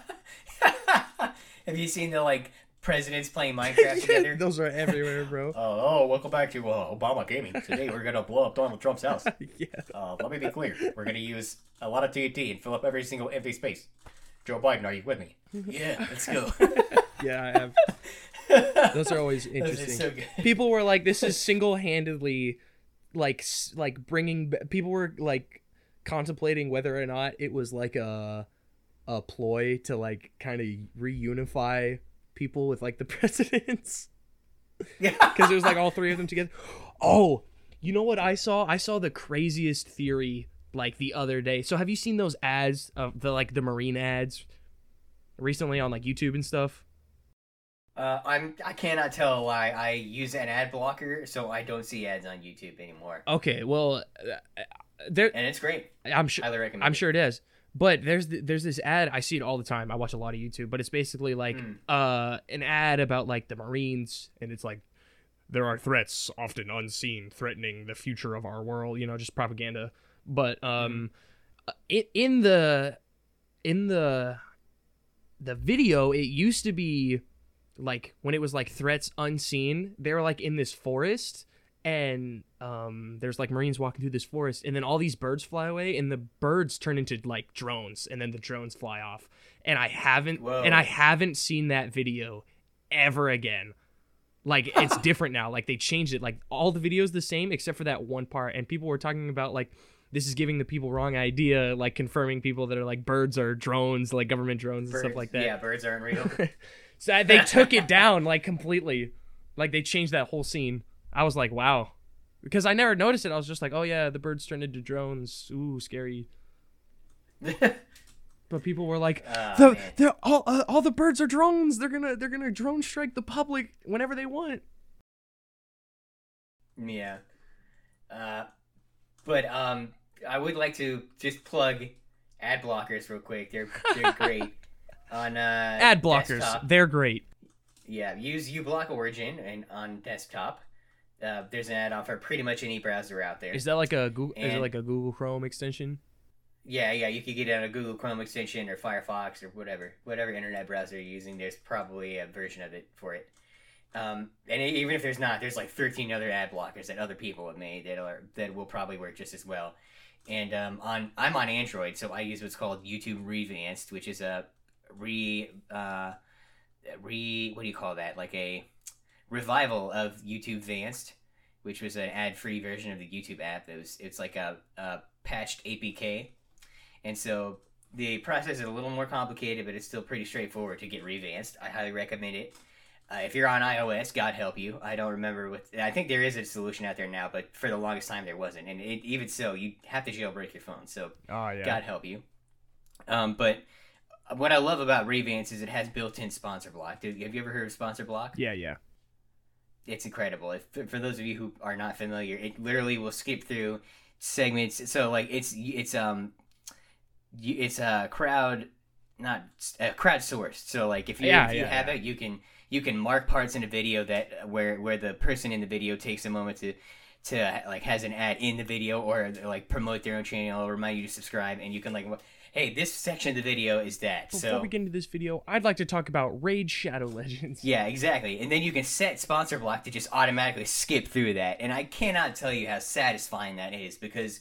[SPEAKER 3] *laughs* Have you seen the like presidents playing *laughs* Minecraft together?
[SPEAKER 2] Those are everywhere, bro. *laughs*
[SPEAKER 3] Oh, oh, welcome back to uh, Obama Gaming. Today we're gonna blow up Donald Trump's house. *laughs*
[SPEAKER 2] yeah.
[SPEAKER 3] Uh, let me be clear. We're gonna use a lot of TNT and fill up every single empty space. Joe Biden, are you with me? Yeah, let's go.
[SPEAKER 2] Yeah, I have. Those are always interesting.
[SPEAKER 3] are so
[SPEAKER 2] people were like this is single-handedly like like bringing people were like contemplating whether or not it was like a a ploy to like kind of reunify people with like the *laughs* presidents
[SPEAKER 3] Yeah. *laughs*
[SPEAKER 2] because it was like all three of them together oh you know what i saw i saw the craziest theory like the other day so have you seen those ads of the like the marine ads recently on like youtube and stuff
[SPEAKER 3] Uh, I'm. I cannot tell why I use an ad blocker, so I don't see ads on YouTube anymore.
[SPEAKER 2] okay well uh, there
[SPEAKER 3] And it's great.
[SPEAKER 2] i'm sure
[SPEAKER 3] Highly recommend.
[SPEAKER 2] I'm
[SPEAKER 3] it.
[SPEAKER 2] sure it is. But there's th- there's this ad I see it all the time. I watch a lot of YouTube, but it's basically like
[SPEAKER 3] Mm.
[SPEAKER 2] uh an ad about like the Marines, and it's like there are threats often unseen threatening the future of our world. You know, just propaganda. But um, in in the in the the video, it used to be like when it was like threats unseen. They were like in this forest and um there's like marines walking through this forest and then all these birds fly away and the birds turn into like drones and then the drones fly off and i haven't
[SPEAKER 3] Whoa.
[SPEAKER 2] and i haven't seen that video ever again like it's *laughs* different now like they changed it like all the videos the same except for that one part and people were talking about like this is giving the people wrong idea like confirming people that are like birds are drones like government drones and stuff like that
[SPEAKER 3] Yeah, birds aren't real. *laughs*
[SPEAKER 2] so they took it down like completely. Like they changed that whole scene. I was like, wow. Because I never noticed it. I was just like, oh yeah, the birds turned into drones. Ooh, scary. *laughs* But people were like,
[SPEAKER 3] Ah,
[SPEAKER 2] the, they're all uh, all the birds are drones. They're gonna they're gonna drone strike the public whenever they want.
[SPEAKER 3] yeah. Uh, but um, I would like to just plug ad blockers real quick. They're they're *laughs* great on uh,
[SPEAKER 2] Ad blockers,
[SPEAKER 3] desktop.
[SPEAKER 2] they're great.
[SPEAKER 3] Yeah, use uBlock Origin and on desktop. Uh, there's an add-on for pretty much any browser out there.
[SPEAKER 2] Is that like a Google? is it like a Google Chrome extension?
[SPEAKER 3] Yeah, yeah, you could get it on a Google Chrome extension or Firefox or whatever, whatever internet browser you're using. There's probably a version of it for it. Um, and e- even if there's not, there's like 13 other ad blockers that other people have made that are that will probably work just as well. And um, on I'm on Android, so I use what's called YouTube Revanced, which is a re uh, re what do you call that? Like a revival of YouTube Vanced, which was an ad free version of the YouTube app. That was it's like a, a patched APK, and so the process is a little more complicated, but it's still pretty straightforward to get revanced. I highly recommend it. Uh, if you're on iOS, God help you. I don't remember what. I think there is a solution out there now, but for the longest time there wasn't. And it, even so, you have to jailbreak your phone. So
[SPEAKER 2] Oh yeah.
[SPEAKER 3] God help you. Um, but what I love about Revance is it has built-in sponsor block. Have you ever heard of sponsor block?
[SPEAKER 2] Yeah, yeah.
[SPEAKER 3] It's incredible. If, for those of you who are not familiar, it literally will skip through segments. So like it's it's um it's a crowd not a uh, crowdsourced. So like if you
[SPEAKER 2] Yeah,
[SPEAKER 3] if you
[SPEAKER 2] yeah,
[SPEAKER 3] have
[SPEAKER 2] yeah.
[SPEAKER 3] it, you can you can mark parts in a video that where where the person in the video takes a moment to to like has an ad in the video or like promote their own channel or remind you to subscribe and you can like hey this section of the video is that
[SPEAKER 2] Before
[SPEAKER 3] so
[SPEAKER 2] we get into this video, I'd like to talk about Raid Shadow Legends.
[SPEAKER 3] yeah, exactly. And then you can set SponsorBlock to just automatically skip through that. And I cannot tell you how satisfying that is because,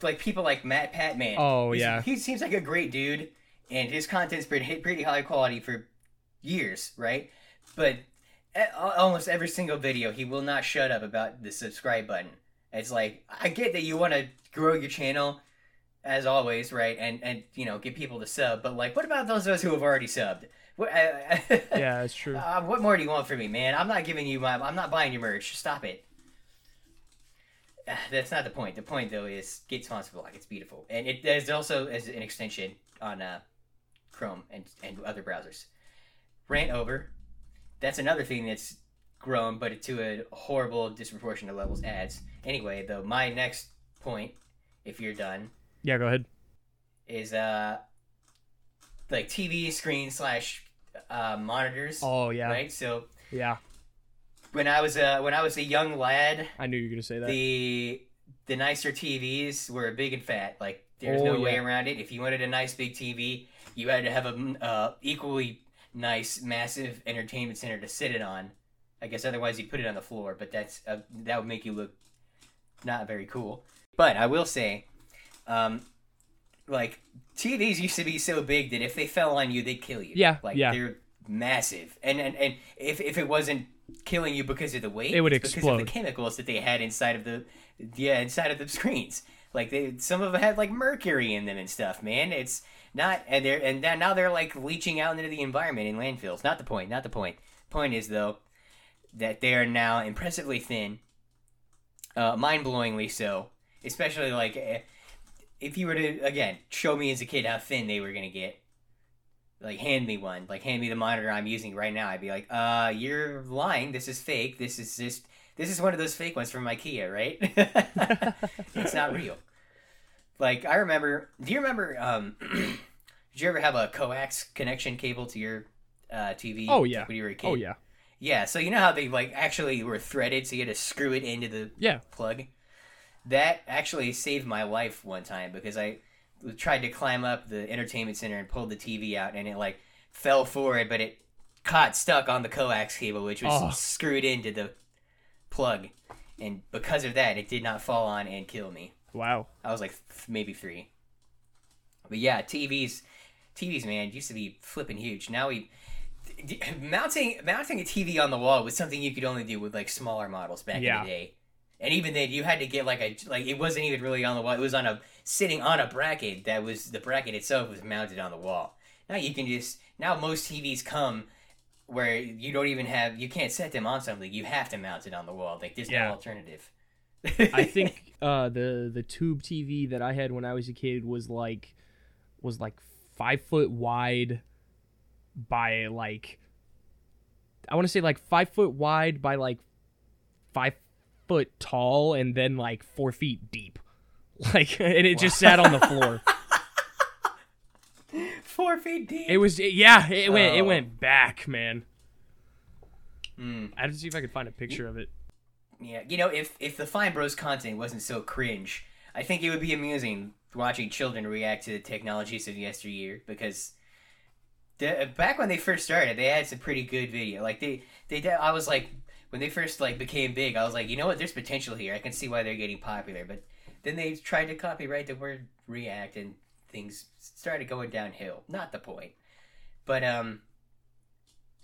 [SPEAKER 3] like, people like MatPat man.
[SPEAKER 2] Oh, yeah.
[SPEAKER 3] He seems like a great dude, and his content's pretty, pretty high quality for years, right? But almost every single video, he will not shut up about the subscribe button. It's like, I get that you want to grow your channel. As always, right, and and you know, get people to sub, but like, what about those of us who have already subbed? What, I, I, *laughs*
[SPEAKER 2] Yeah, that's true.
[SPEAKER 3] uh, what more do you want from me, man? I'm not giving you my. I'm not buying your merch. Stop it. Ah, *sighs* That's not the point. The point though is get SponsorBlock. It's beautiful, and it there's also as an extension on uh, Chrome and and other browsers. Rant over. That's another thing that's grown, but to a horrible, disproportionate levels. Ads. Anyway, though, my next point, if you're done,
[SPEAKER 2] Yeah, go ahead.
[SPEAKER 3] is uh, like TV screen slash uh, monitors.
[SPEAKER 2] Oh yeah,
[SPEAKER 3] Right. So
[SPEAKER 2] yeah.
[SPEAKER 3] when I was a when I was a young lad,
[SPEAKER 2] I knew you were gonna say that.
[SPEAKER 3] the the nicer TVs were big and fat. Like there's
[SPEAKER 2] Oh,
[SPEAKER 3] no way around it. If you wanted a nice big TV, you had to have a uh, equally nice massive entertainment center to sit it on. I guess otherwise you put it on the floor, but that's uh, that would make you look not very cool. But I will say, um, like TVs used to be so big that if they fell on you, they'd kill you.
[SPEAKER 2] Yeah,
[SPEAKER 3] like
[SPEAKER 2] yeah.
[SPEAKER 3] they're massive, and and and if if it wasn't killing you because of the weight,
[SPEAKER 2] It would
[SPEAKER 3] it's because of the chemicals that they had inside of the yeah inside of the screens. Like they some of them had like mercury in them and stuff. Man, it's not and they're and now they're like leaching out into the environment in landfills. Not the point. Not the point. Point is though that they are now impressively thin, uh, mind blowingly so. Especially like eh, if you were to again show me as a kid how thin they were gonna get. Like hand me one, like hand me the monitor I'm using right now. I'd be like, uh, you're lying. This is fake. This is just this is one of those fake ones from IKEA, right? *laughs* it's not real. Like I remember. Do you remember? Um, *clears throat* did you ever have a coax connection cable to your uh, TV?
[SPEAKER 2] Oh, yeah.
[SPEAKER 3] when you were a kid.
[SPEAKER 2] oh yeah,
[SPEAKER 3] Yeah. So you know how they like actually were threaded, so you had to screw it into the
[SPEAKER 2] yeah.
[SPEAKER 3] plug. That actually saved my life one time because I tried to climb up the entertainment center and pulled the TV out, and it like fell forward, but it caught stuck on the coax cable, which was
[SPEAKER 2] Oh.
[SPEAKER 3] screwed into the plug, and because of that, it did not fall on and kill me.
[SPEAKER 2] Wow.
[SPEAKER 3] I was like th- maybe three. But yeah, TVs, TVs, man, used to be flipping huge. Now we d- mounting mounting a TV on the wall was something you could only do with like smaller models back
[SPEAKER 2] Yeah.
[SPEAKER 3] in the day. And even then, you had to get like a like it wasn't even really on the wall. It was on a sitting on a bracket that was the bracket itself was mounted on the wall. Now you can just now most TVs come where you don't even have you can't set them on something. You have to mount it on the wall. Like there's
[SPEAKER 2] Yeah.
[SPEAKER 3] no alternative.
[SPEAKER 2] I *laughs* think uh, the the tube TV that I had when I was a kid was like was like five foot wide by like I want to say like five foot wide by like five foot tall and then like four feet deep. *laughs* Like and it just sat on the floor. *laughs*
[SPEAKER 3] four feet deep.
[SPEAKER 2] It was yeah, it went it
[SPEAKER 3] Oh.
[SPEAKER 2] went back, man.
[SPEAKER 3] Mm.
[SPEAKER 2] I had to see if I could find a picture of it.
[SPEAKER 3] Yeah, you know, if if the Fine Bros content wasn't so cringe, I think it would be amusing watching children react to the technologies of yesteryear because the, back when they first started, they had some pretty good video. Like they they I was like when they first like became big, I was like, you know what, there's potential here. I can see why they're getting popular. But then they tried to copyright the word react and things started going downhill. Not the point. But um,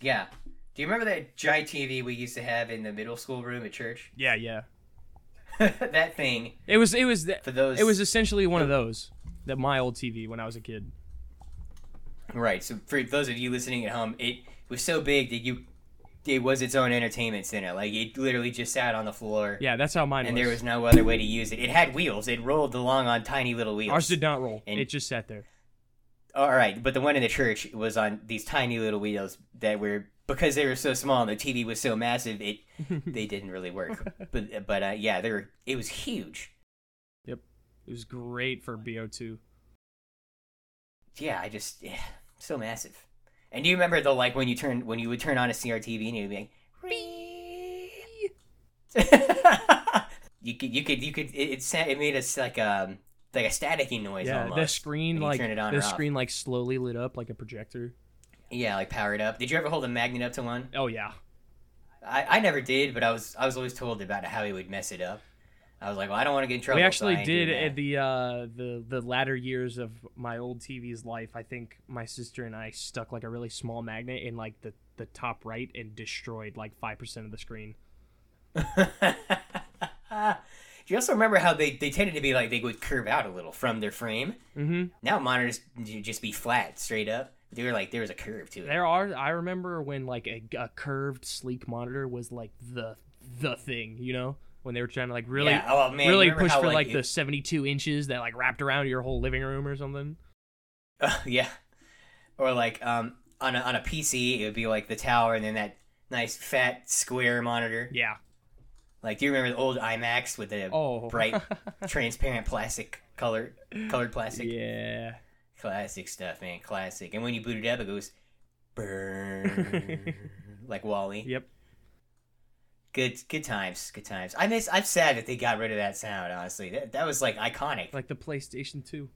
[SPEAKER 3] yeah. Do you remember that giant TV we used to have in the middle school room at church?
[SPEAKER 2] Yeah, yeah. *laughs*
[SPEAKER 3] that thing
[SPEAKER 2] It was it was th-
[SPEAKER 3] for those.
[SPEAKER 2] it was essentially one of those that my old TV when I was a kid.
[SPEAKER 3] right. So for those of you listening at home, it was so big that you. It was its own entertainment center. Like it literally just sat on the floor.
[SPEAKER 2] Yeah, that's how mine was
[SPEAKER 3] and
[SPEAKER 2] was.
[SPEAKER 3] there was no other way to use it. It had wheels. It rolled along on tiny little wheels.
[SPEAKER 2] Ours did not roll.
[SPEAKER 3] And-
[SPEAKER 2] it just sat there.
[SPEAKER 3] All right, but the one in the church was on these tiny little wheels that were because they were so small and the TV was so massive, it *laughs* they didn't really work. But but uh, yeah, they were. It was huge.
[SPEAKER 2] Yep, it was great for BO2.
[SPEAKER 3] Yeah, I just yeah, so massive. And do you remember the like when you turn when you would turn on a CRTV and you'd be like, *laughs* you could you could you could it it, it made us like um like a staticky noise
[SPEAKER 2] Yeah,
[SPEAKER 3] almost.
[SPEAKER 2] the screen like
[SPEAKER 3] turn it on
[SPEAKER 2] the screen like slowly lit up like a projector.
[SPEAKER 3] Yeah, like powered up. Did you ever hold a magnet up to one?
[SPEAKER 2] Oh yeah.
[SPEAKER 3] I, I never did, but I was I was always told about how he would mess it up. I was like, well, I don't want to get in trouble.
[SPEAKER 2] we actually
[SPEAKER 3] ain't
[SPEAKER 2] did at the uh the the latter years of my old TV's life. I think my sister and I stuck like a really small magnet in like the the top right and destroyed like five percent of the screen. *laughs*
[SPEAKER 3] Do you also remember how they, they tended to be like they would curve out a little from their frame?
[SPEAKER 2] Mm-hmm.
[SPEAKER 3] Now monitors just be flat, straight up. They were like there was a curve to it.
[SPEAKER 2] There are. I remember when like a, a curved, sleek monitor was like the the thing. You know, when they were trying to like really
[SPEAKER 3] yeah. Oh man,
[SPEAKER 2] really push
[SPEAKER 3] how,
[SPEAKER 2] for like,
[SPEAKER 3] it-
[SPEAKER 2] the 72 inches that like wrapped around your whole living room or something. *laughs*
[SPEAKER 3] yeah, or like um on a on a PC it would be like the tower and then that nice fat square monitor.
[SPEAKER 2] Yeah.
[SPEAKER 3] Like, do you remember the old iMacs with the
[SPEAKER 2] Oh.
[SPEAKER 3] bright *laughs* transparent plastic colored colored plastic?
[SPEAKER 2] yeah.
[SPEAKER 3] Classic stuff, man. Classic. And when you boot it up, it goes *laughs* burn like WALL-E.
[SPEAKER 2] Yep.
[SPEAKER 3] Good, good times. Good times. I miss. I'm sad that they got rid of that sound. Honestly, that, that was like iconic.
[SPEAKER 2] Like the PlayStation 2.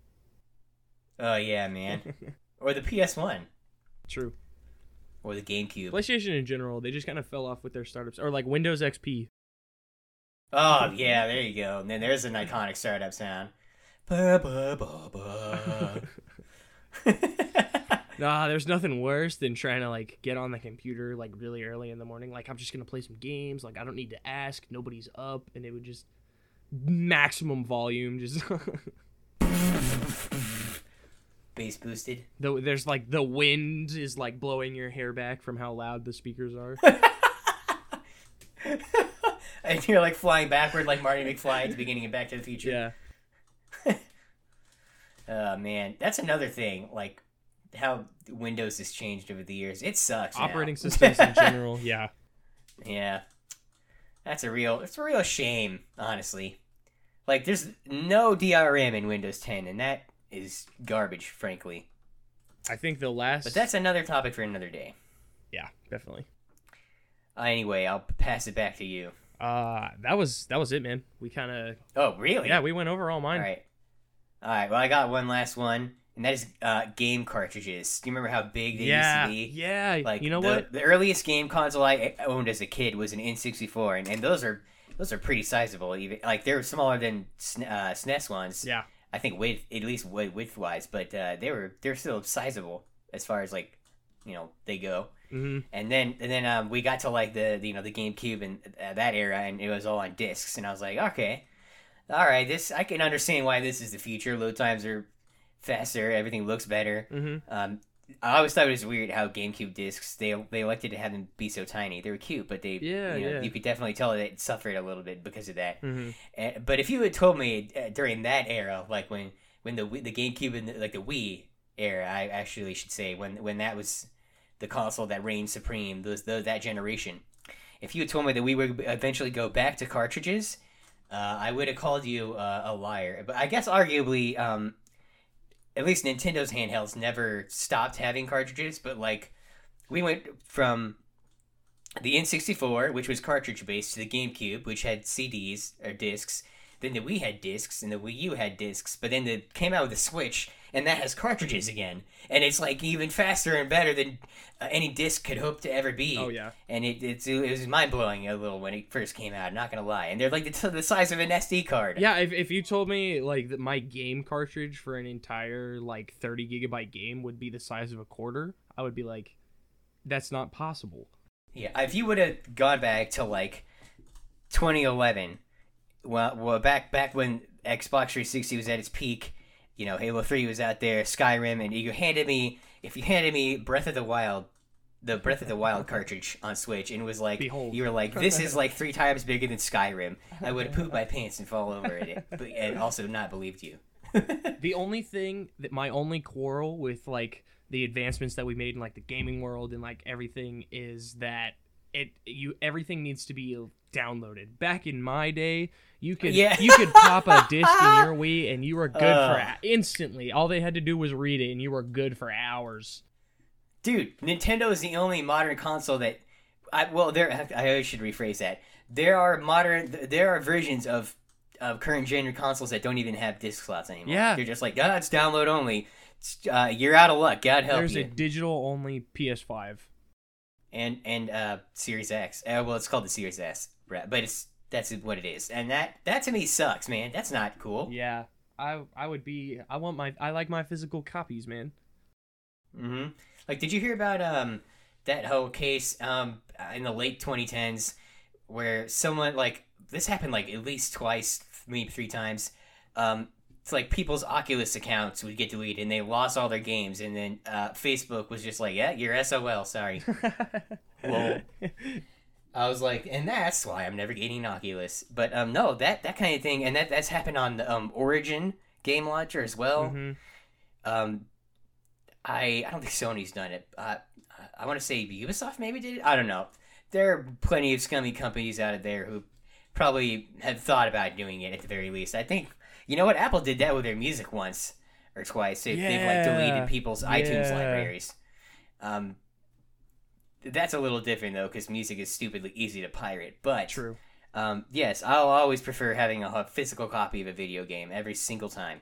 [SPEAKER 3] oh yeah, man. *laughs* or the PS One,
[SPEAKER 2] True.
[SPEAKER 3] or the GameCube.
[SPEAKER 2] PlayStation in general, they just kind of fell off with their startups, or like Windows XP.
[SPEAKER 3] Oh yeah, there you go. And then there's an iconic startup sound. Ba, ba, ba, ba. *laughs* *laughs*
[SPEAKER 2] Nah, there's nothing worse than trying to like get on the computer like really early in the morning. Like I'm just gonna play some games. Like I don't need to ask. Nobody's up, and it would just maximum volume. Just *laughs*
[SPEAKER 3] Bass boosted.
[SPEAKER 2] the, there's like the wind is like blowing your hair back from how loud the speakers are. *laughs*
[SPEAKER 3] and you're like flying backward like Marty McFly at the beginning of Back to the Future.
[SPEAKER 2] yeah. *laughs*
[SPEAKER 3] Oh man, that's another thing. Like how Windows has changed over the years. It sucks. now.
[SPEAKER 2] Operating systems in general. *laughs* Yeah.
[SPEAKER 3] Yeah, that's a real. It's a real shame, honestly. Like, there's no DRM in Windows 10, and that is garbage, frankly.
[SPEAKER 2] I think the last.
[SPEAKER 3] But that's another topic for another day.
[SPEAKER 2] yeah, definitely.
[SPEAKER 3] Uh, anyway, I'll pass it back to you.
[SPEAKER 2] Uh, that was that was it, man. We kind of
[SPEAKER 3] Oh, really?
[SPEAKER 2] yeah, we went over all mine.
[SPEAKER 3] All right. All right. Well, I got one last one, and that is uh, game cartridges. Do you remember how big they
[SPEAKER 2] Yeah,
[SPEAKER 3] used to be?
[SPEAKER 2] yeah.
[SPEAKER 3] Like
[SPEAKER 2] you know
[SPEAKER 3] the,
[SPEAKER 2] what?
[SPEAKER 3] The earliest game console I owned as a kid was an N64, and, and those are those are pretty sizable. Even like they're smaller than uh, SNES ones.
[SPEAKER 2] Yeah.
[SPEAKER 3] I think width at least width wise, but uh, they were they're still sizable as far as like you know they go.
[SPEAKER 2] hmm
[SPEAKER 3] And then and then um, we got to like the, the you know the GameCube and uh, that era, and it was all on discs, and I was like, okay, all right, this I can understand why this is the future. Load times are faster, everything looks better.
[SPEAKER 2] hmm
[SPEAKER 3] Um, I always thought it was weird how GameCube discs they they elected to have them be so tiny. They were cute, but they
[SPEAKER 2] Yeah,
[SPEAKER 3] you, know,
[SPEAKER 2] yeah.
[SPEAKER 3] you could definitely tell that it suffered a little bit because of that.
[SPEAKER 2] hmm
[SPEAKER 3] Uh, but if you had told me uh, during that era, like when when the the GameCube and the, like the Wii era, I actually should say when when that was the console that reigned supreme, those, those that generation. If you had told me that we would eventually go back to cartridges, uh, I would have called you uh, a liar. But I guess arguably, um, at least Nintendo's handhelds never stopped having cartridges. But like, we went from the N64, which was cartridge based, to the GameCube, which had CDs or discs. Then the Wii had discs, and the Wii U had discs. But then it came out with the Switch, and that has cartridges again, and it's like even faster and better than uh, any disc could hope to ever be.
[SPEAKER 2] Oh yeah.
[SPEAKER 3] And it it's, it was mind blowing a little when it first came out. Not gonna lie, and they're like the, the size of an SD card.
[SPEAKER 2] Yeah, if, if you told me like that my game cartridge for an entire like 30 gigabyte game would be the size of a quarter, I would be like, that's not possible.
[SPEAKER 3] Yeah, if you would have gone back to like 2011, well, well, back back when Xbox 360 was at its peak, you know, Halo 3 was out there, Skyrim, and you handed me, if you handed me Breath of the Wild, the Breath of the Wild *laughs* cartridge on Switch, and was like,
[SPEAKER 2] Behold.
[SPEAKER 3] you were like, this is like three times bigger than Skyrim, I would poop my pants and fall over it, *laughs* but, and also not believed you. *laughs*
[SPEAKER 2] The only thing that my only quarrel with like the advancements that we made in like the gaming world and like everything is that it you everything needs to be downloaded. Back in my day, you could
[SPEAKER 3] Yeah.
[SPEAKER 2] you could pop a disc in *laughs* your Wii and you were good for instantly. All they had to do was read it and you were good for hours.
[SPEAKER 3] Dude, Nintendo is the only modern console that. I, well, there. I should rephrase that. There are modern. There are versions of of current gen consoles that don't even have disc slots anymore.
[SPEAKER 2] Yeah.
[SPEAKER 3] they're just like, ah, it's download only. Uh, you're out of luck. God help
[SPEAKER 2] There's
[SPEAKER 3] you.
[SPEAKER 2] There's a digital only PS5.
[SPEAKER 3] And and uh, Series X. Uh, well, it's called the Series S, but it's that's what it is, and that that to me sucks, man. That's not cool.
[SPEAKER 2] Yeah. I I would be I want my I like my physical copies, man.
[SPEAKER 3] Mm-hmm. Like, did you hear about um that whole case um in the late 2010s where someone like this happened like at least twice, maybe three times. Um, it's like people's Oculus accounts would get deleted and they lost all their games, and then uh, Facebook was just like, "Yeah, you're SOL. Sorry." *laughs* Lol. I was like, and that's why I'm never getting an Oculus. But um, no, that that kind of thing, and that that's happened on the um Origin game launcher as well.
[SPEAKER 2] Mhm.
[SPEAKER 3] Um, I I don't think Sony's done it. Uh, I want to say Ubisoft maybe did it. I don't know. There are plenty of scummy companies out of there who probably have thought about doing it at the very least. I think you know what Apple did that with their music once or twice. They, They've like deleted people's iTunes libraries. Um, that's a little different though because music is stupidly easy to pirate. But
[SPEAKER 2] True.
[SPEAKER 3] um, yes, I'll always prefer having a physical copy of a video game every single time.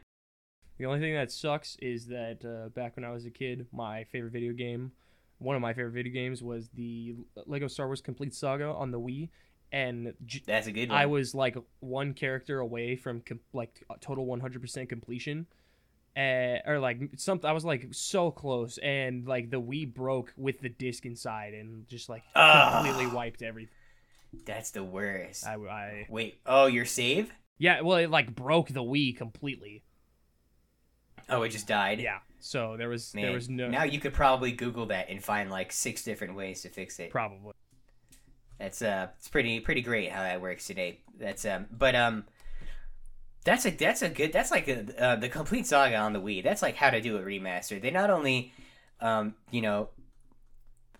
[SPEAKER 2] The only thing that sucks is that uh, back when I was a kid, my favorite video game, one of my favorite video games, was the Lego Star Wars Complete Saga on the Wii, and j-
[SPEAKER 3] That's a good one.
[SPEAKER 2] I was like one character away from com- like total 100% completion. Uh, or like something, I was like so close, and like the Wii broke with the disc inside, and just like
[SPEAKER 3] Ah.
[SPEAKER 2] completely wiped everything.
[SPEAKER 3] That's the worst.
[SPEAKER 2] I, I,
[SPEAKER 3] Wait, oh, your save?
[SPEAKER 2] yeah, well, it like broke the Wii completely.
[SPEAKER 3] Oh, it just died.
[SPEAKER 2] Yeah, so there was
[SPEAKER 3] Man,
[SPEAKER 2] there was no
[SPEAKER 3] now you could probably Google that and find like six different ways to fix it.
[SPEAKER 2] probably.
[SPEAKER 3] That's uh, it's pretty pretty great how that works today. That's um, but um, that's a that's a good that's like a, uh, the complete saga on the Wii. That's like how to do a remaster. They not only, um, you know,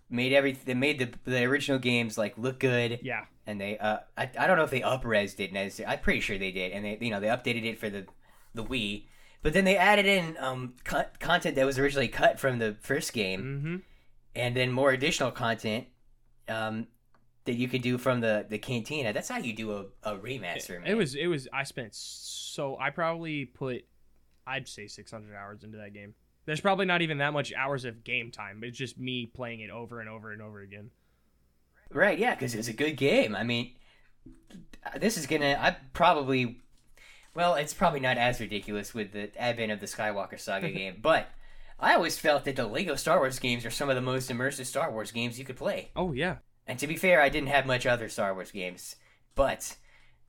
[SPEAKER 3] made every they made the the original games like look good.
[SPEAKER 2] Yeah,
[SPEAKER 3] and they uh I, I don't know if they upresed it necessarily. I'm pretty sure they did, and they you know they updated it for the the Wii, but then they added in um cut, content that was originally cut from the first game,
[SPEAKER 2] mm-hmm.
[SPEAKER 3] and then more additional content um that you could do from the the cantina. That's how you do a, a remaster. Man.
[SPEAKER 2] It was it was I spent so I probably put I'd say 600 hours into that game. There's probably not even that much hours of game time, but it's just me playing it over and over and over again.
[SPEAKER 3] right, yeah, because it's a good game. I mean, this is gonna I probably. Well, it's probably not as ridiculous with the advent of the Skywalker Saga *laughs* game, but I always felt that the Lego Star Wars games are some of the most immersive Star Wars games you could play.
[SPEAKER 2] Oh yeah.
[SPEAKER 3] And to be fair, I didn't have much other Star Wars games, but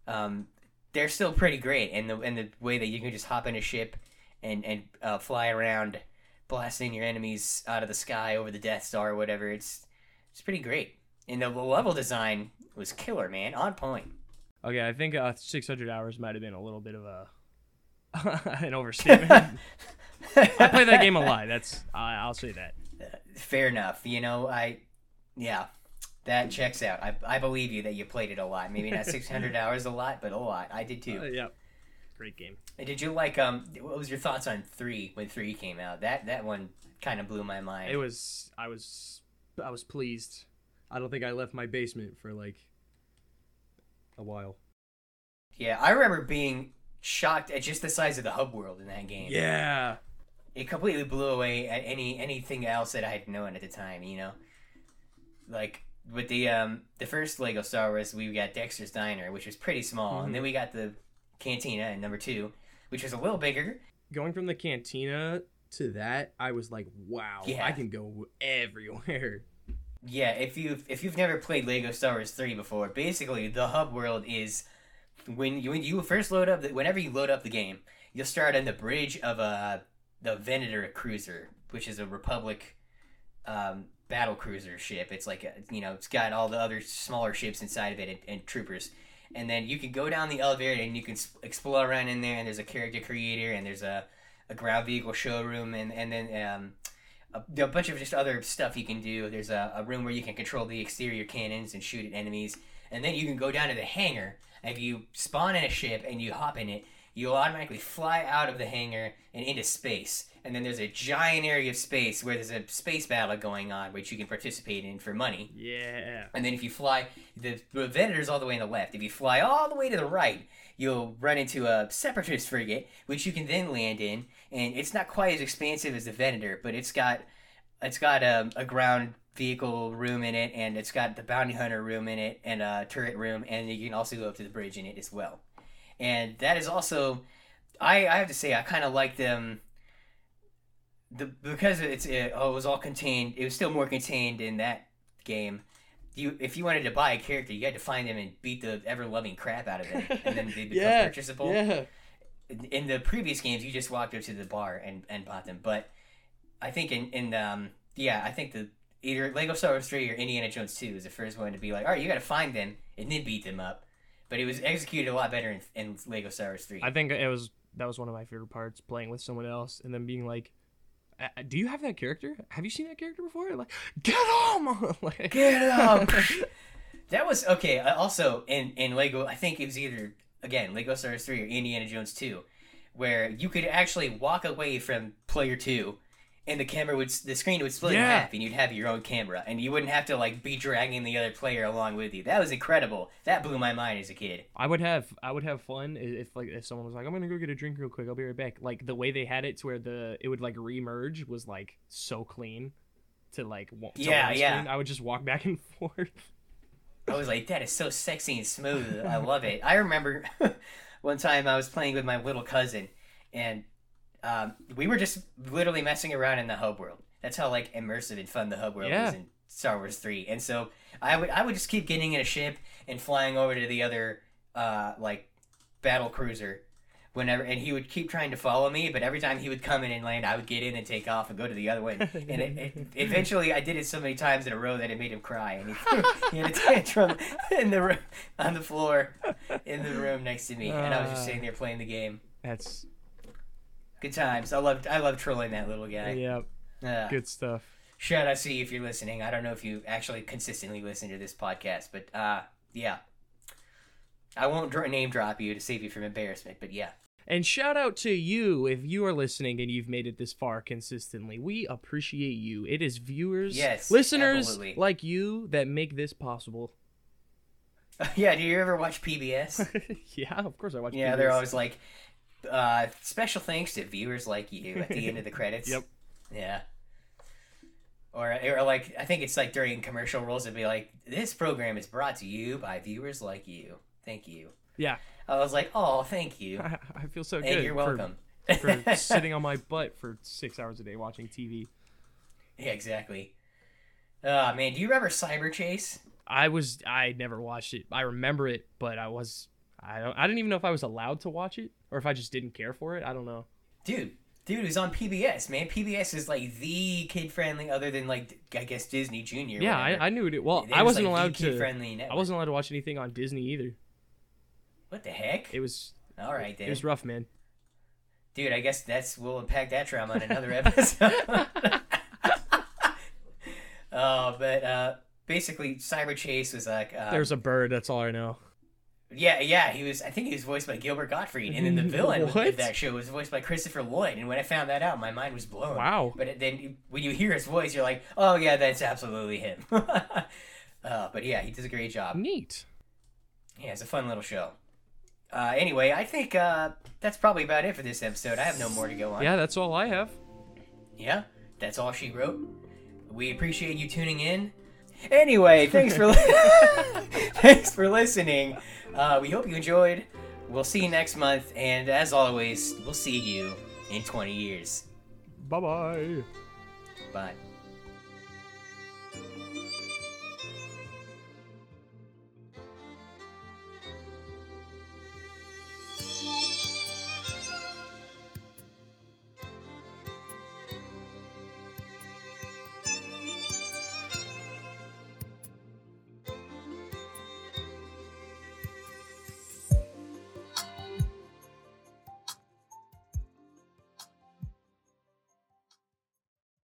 [SPEAKER 3] um, they're still pretty great. And the and the way that you can just hop in a ship and and uh, fly around, blasting your enemies out of the sky over the Death Star or whatever. It's it's pretty great. And the level design was killer, man, on point.
[SPEAKER 2] Okay, I think uh, 600 hours might have been a little bit of a *laughs* an overstatement. *laughs* I play that game a lot. That's I I'll say that.
[SPEAKER 3] Fair enough. You know, I yeah. That checks out. I, I believe you that you played it a lot. Maybe not 600 *laughs* hours a lot, but a lot. I did too.
[SPEAKER 2] Uh, yeah. Great game.
[SPEAKER 3] And Did you like um? What was your thoughts on three when three came out? That that one kind of blew my mind.
[SPEAKER 2] It was I was I was pleased. I don't think I left my basement for like a while.
[SPEAKER 3] yeah, I remember being shocked at just the size of the hub world in that game.
[SPEAKER 2] Yeah.
[SPEAKER 3] it completely blew away at any anything else that I had known at the time. You know, like with the um the first Lego Star Wars, we got Dexter's Diner, which was pretty small,
[SPEAKER 2] Mhm.
[SPEAKER 3] and then we got the Cantina in number two, which was a little bigger.
[SPEAKER 2] Going from the cantina to that, I was like, wow,
[SPEAKER 3] Yeah.
[SPEAKER 2] I can go everywhere.
[SPEAKER 3] Yeah, if you've if you've never played Lego Star Wars three before, basically the hub world is when you when you first load up the, whenever you load up the game, you'll start on the bridge of a the Venator cruiser, which is a Republic um, battle cruiser ship. It's like a, you know it's got all the other smaller ships inside of it and, and troopers. And then you can go down the elevator and you can explore around in there. And there's a character creator and there's a, a ground vehicle showroom and and then um, a, a bunch of just other stuff you can do. There's a, a room where you can control the exterior cannons and shoot at enemies, and then you can go down to the hangar. If you spawn in a ship and you hop in it, you'll automatically fly out of the hangar and into space. And then there's a giant area of space where there's a space battle going on, which you can participate in for money.
[SPEAKER 2] Yeah.
[SPEAKER 3] And then if you fly, the, the Venator's all the way on the left. If you fly all the way to the right, you'll run into a Separatist frigate, which you can then land in. And it's not quite as expansive as the Venator, but it's got it's got a, a ground vehicle room in it, and it's got the bounty hunter room in it, and a turret room, and you can also go up to the bridge in it as well. And that is also, I, I have to say, I kind of like them. The because it's it, oh, it was all contained. It was still more contained in that game you if you wanted to buy a character, you had to find them and beat the ever loving crap out of them, and then they *laughs* become
[SPEAKER 2] Yeah.
[SPEAKER 3] purchasable.
[SPEAKER 2] Yeah.
[SPEAKER 3] In- In the previous games, you just walked up to the bar and, and bought them. But I think in in um yeah, I think the either Lego Star Wars three or Indiana Jones two is the first one to be like, all right, you got to find them and then beat them up. But it was executed a lot better in, in Lego Star Wars three.
[SPEAKER 2] I think it was that was one of my favorite parts playing with someone else and then being like, "Uh, "Do you have that character? Have you seen that character before?" Like, get him! *laughs* like,
[SPEAKER 3] Get up! *laughs* that was okay. uh, Also, in in Lego, I think it was either again Lego Star Wars three or Indiana Jones two, where you could actually walk away from player two, and the camera would the screen would split in half, and you'd have your own camera, and you wouldn't have to like be dragging the other player along with you. That was incredible. That blew my mind as a kid.
[SPEAKER 2] I would have I would have fun if like if someone was like, "I'm gonna go get a drink real quick. I'll be right back." Like the way they had it to where the it would like remerge was like so clean. To like to
[SPEAKER 3] Yeah, yeah.
[SPEAKER 2] screen. I would just walk back and *laughs* forth.
[SPEAKER 3] I was like, that is so sexy and smooth. I love it. I remember *laughs* one time I was playing with my little cousin, and um, we were just literally messing around in the hub world. That's how like immersive and fun the hub world
[SPEAKER 2] Yeah.
[SPEAKER 3] is in Star Wars Three. And so I would I would just keep getting in a ship and flying over to the other uh, like battle cruiser. Whenever and he would keep trying to follow me, but every time he would come in and land, I would get in and take off and go to the other one. *laughs* And it, it, eventually, I did it so many times in a row that it made him cry, and he, *laughs* he had a tantrum in the room, on the floor in the room next to me, and I was just sitting there playing the game.
[SPEAKER 2] That's
[SPEAKER 3] Good times. I love I love trolling that little guy.
[SPEAKER 2] Yep.
[SPEAKER 3] Uh,
[SPEAKER 2] good stuff.
[SPEAKER 3] shout out to you if you're listening. I don't know if you actually consistently listen to this podcast, but uh, yeah. I won't name drop you to save you from embarrassment, but yeah.
[SPEAKER 2] And shout out to you if you are listening and you've made it this far consistently. We appreciate you. It is viewers,
[SPEAKER 3] Yes,
[SPEAKER 2] listeners
[SPEAKER 3] absolutely.
[SPEAKER 2] like you that make this possible. *laughs*
[SPEAKER 3] yeah, do you ever watch PBS? *laughs*
[SPEAKER 2] yeah, of course I watch.
[SPEAKER 3] Yeah,
[SPEAKER 2] PBS.
[SPEAKER 3] they're always like, uh, special thanks to viewers like you at the end of the *laughs* credits.
[SPEAKER 2] Yep.
[SPEAKER 3] Yeah. Or, or like, I think it's like during commercial rolls, it'd be like, this program is brought to you by viewers like you. Thank you.
[SPEAKER 2] Yeah,
[SPEAKER 3] I was like, oh, thank you.
[SPEAKER 2] I, *laughs* I feel so
[SPEAKER 3] Hey,
[SPEAKER 2] good.
[SPEAKER 3] you're welcome.
[SPEAKER 2] For, *laughs* sitting on my butt for six hours a day watching TV.
[SPEAKER 3] yeah, exactly. Uh, man, do you remember Cyberchase?
[SPEAKER 2] I was I never watched it. I remember it, but I was I don't I didn't even know if I was allowed to watch it or if I just didn't care for it. I don't know.
[SPEAKER 3] Dude, dude, it was on PBS, man. PBS is like the kid friendly, other than like, I guess Disney Junior.
[SPEAKER 2] yeah, I, I knew it. Well,
[SPEAKER 3] It
[SPEAKER 2] I
[SPEAKER 3] was,
[SPEAKER 2] wasn't
[SPEAKER 3] like,
[SPEAKER 2] allowed to. I wasn't allowed to watch anything on Disney either.
[SPEAKER 3] What the heck?
[SPEAKER 2] It was
[SPEAKER 3] All right,
[SPEAKER 2] it was rough, man.
[SPEAKER 3] Dude, I guess that's we'll unpack that trauma in another episode. *laughs* Oh, but uh, basically, Cyberchase was like, uh,
[SPEAKER 2] There's a bird. That's all I know.
[SPEAKER 3] Yeah, yeah, he was. I think he was voiced by Gilbert Gottfried, and then the *laughs* villain of that show was voiced by Christopher Lloyd. And when I found that out, my mind was blown.
[SPEAKER 2] Wow.
[SPEAKER 3] But then when you hear his voice, you're like, oh yeah, that's absolutely him. *laughs* uh, but yeah, he does a great job.
[SPEAKER 2] Neat.
[SPEAKER 3] Yeah, it's a fun little show. Uh, anyway, I think uh, that's probably about it for this episode. I have no more to go on.
[SPEAKER 2] Yeah, that's all I have.
[SPEAKER 3] Yeah, that's all she wrote. We appreciate you tuning in. Anyway, thanks for li- *laughs* thanks for listening. Uh, we hope you enjoyed. We'll see you next month, and as always, we'll see you in 20 years.
[SPEAKER 2] Bye bye.
[SPEAKER 3] Bye.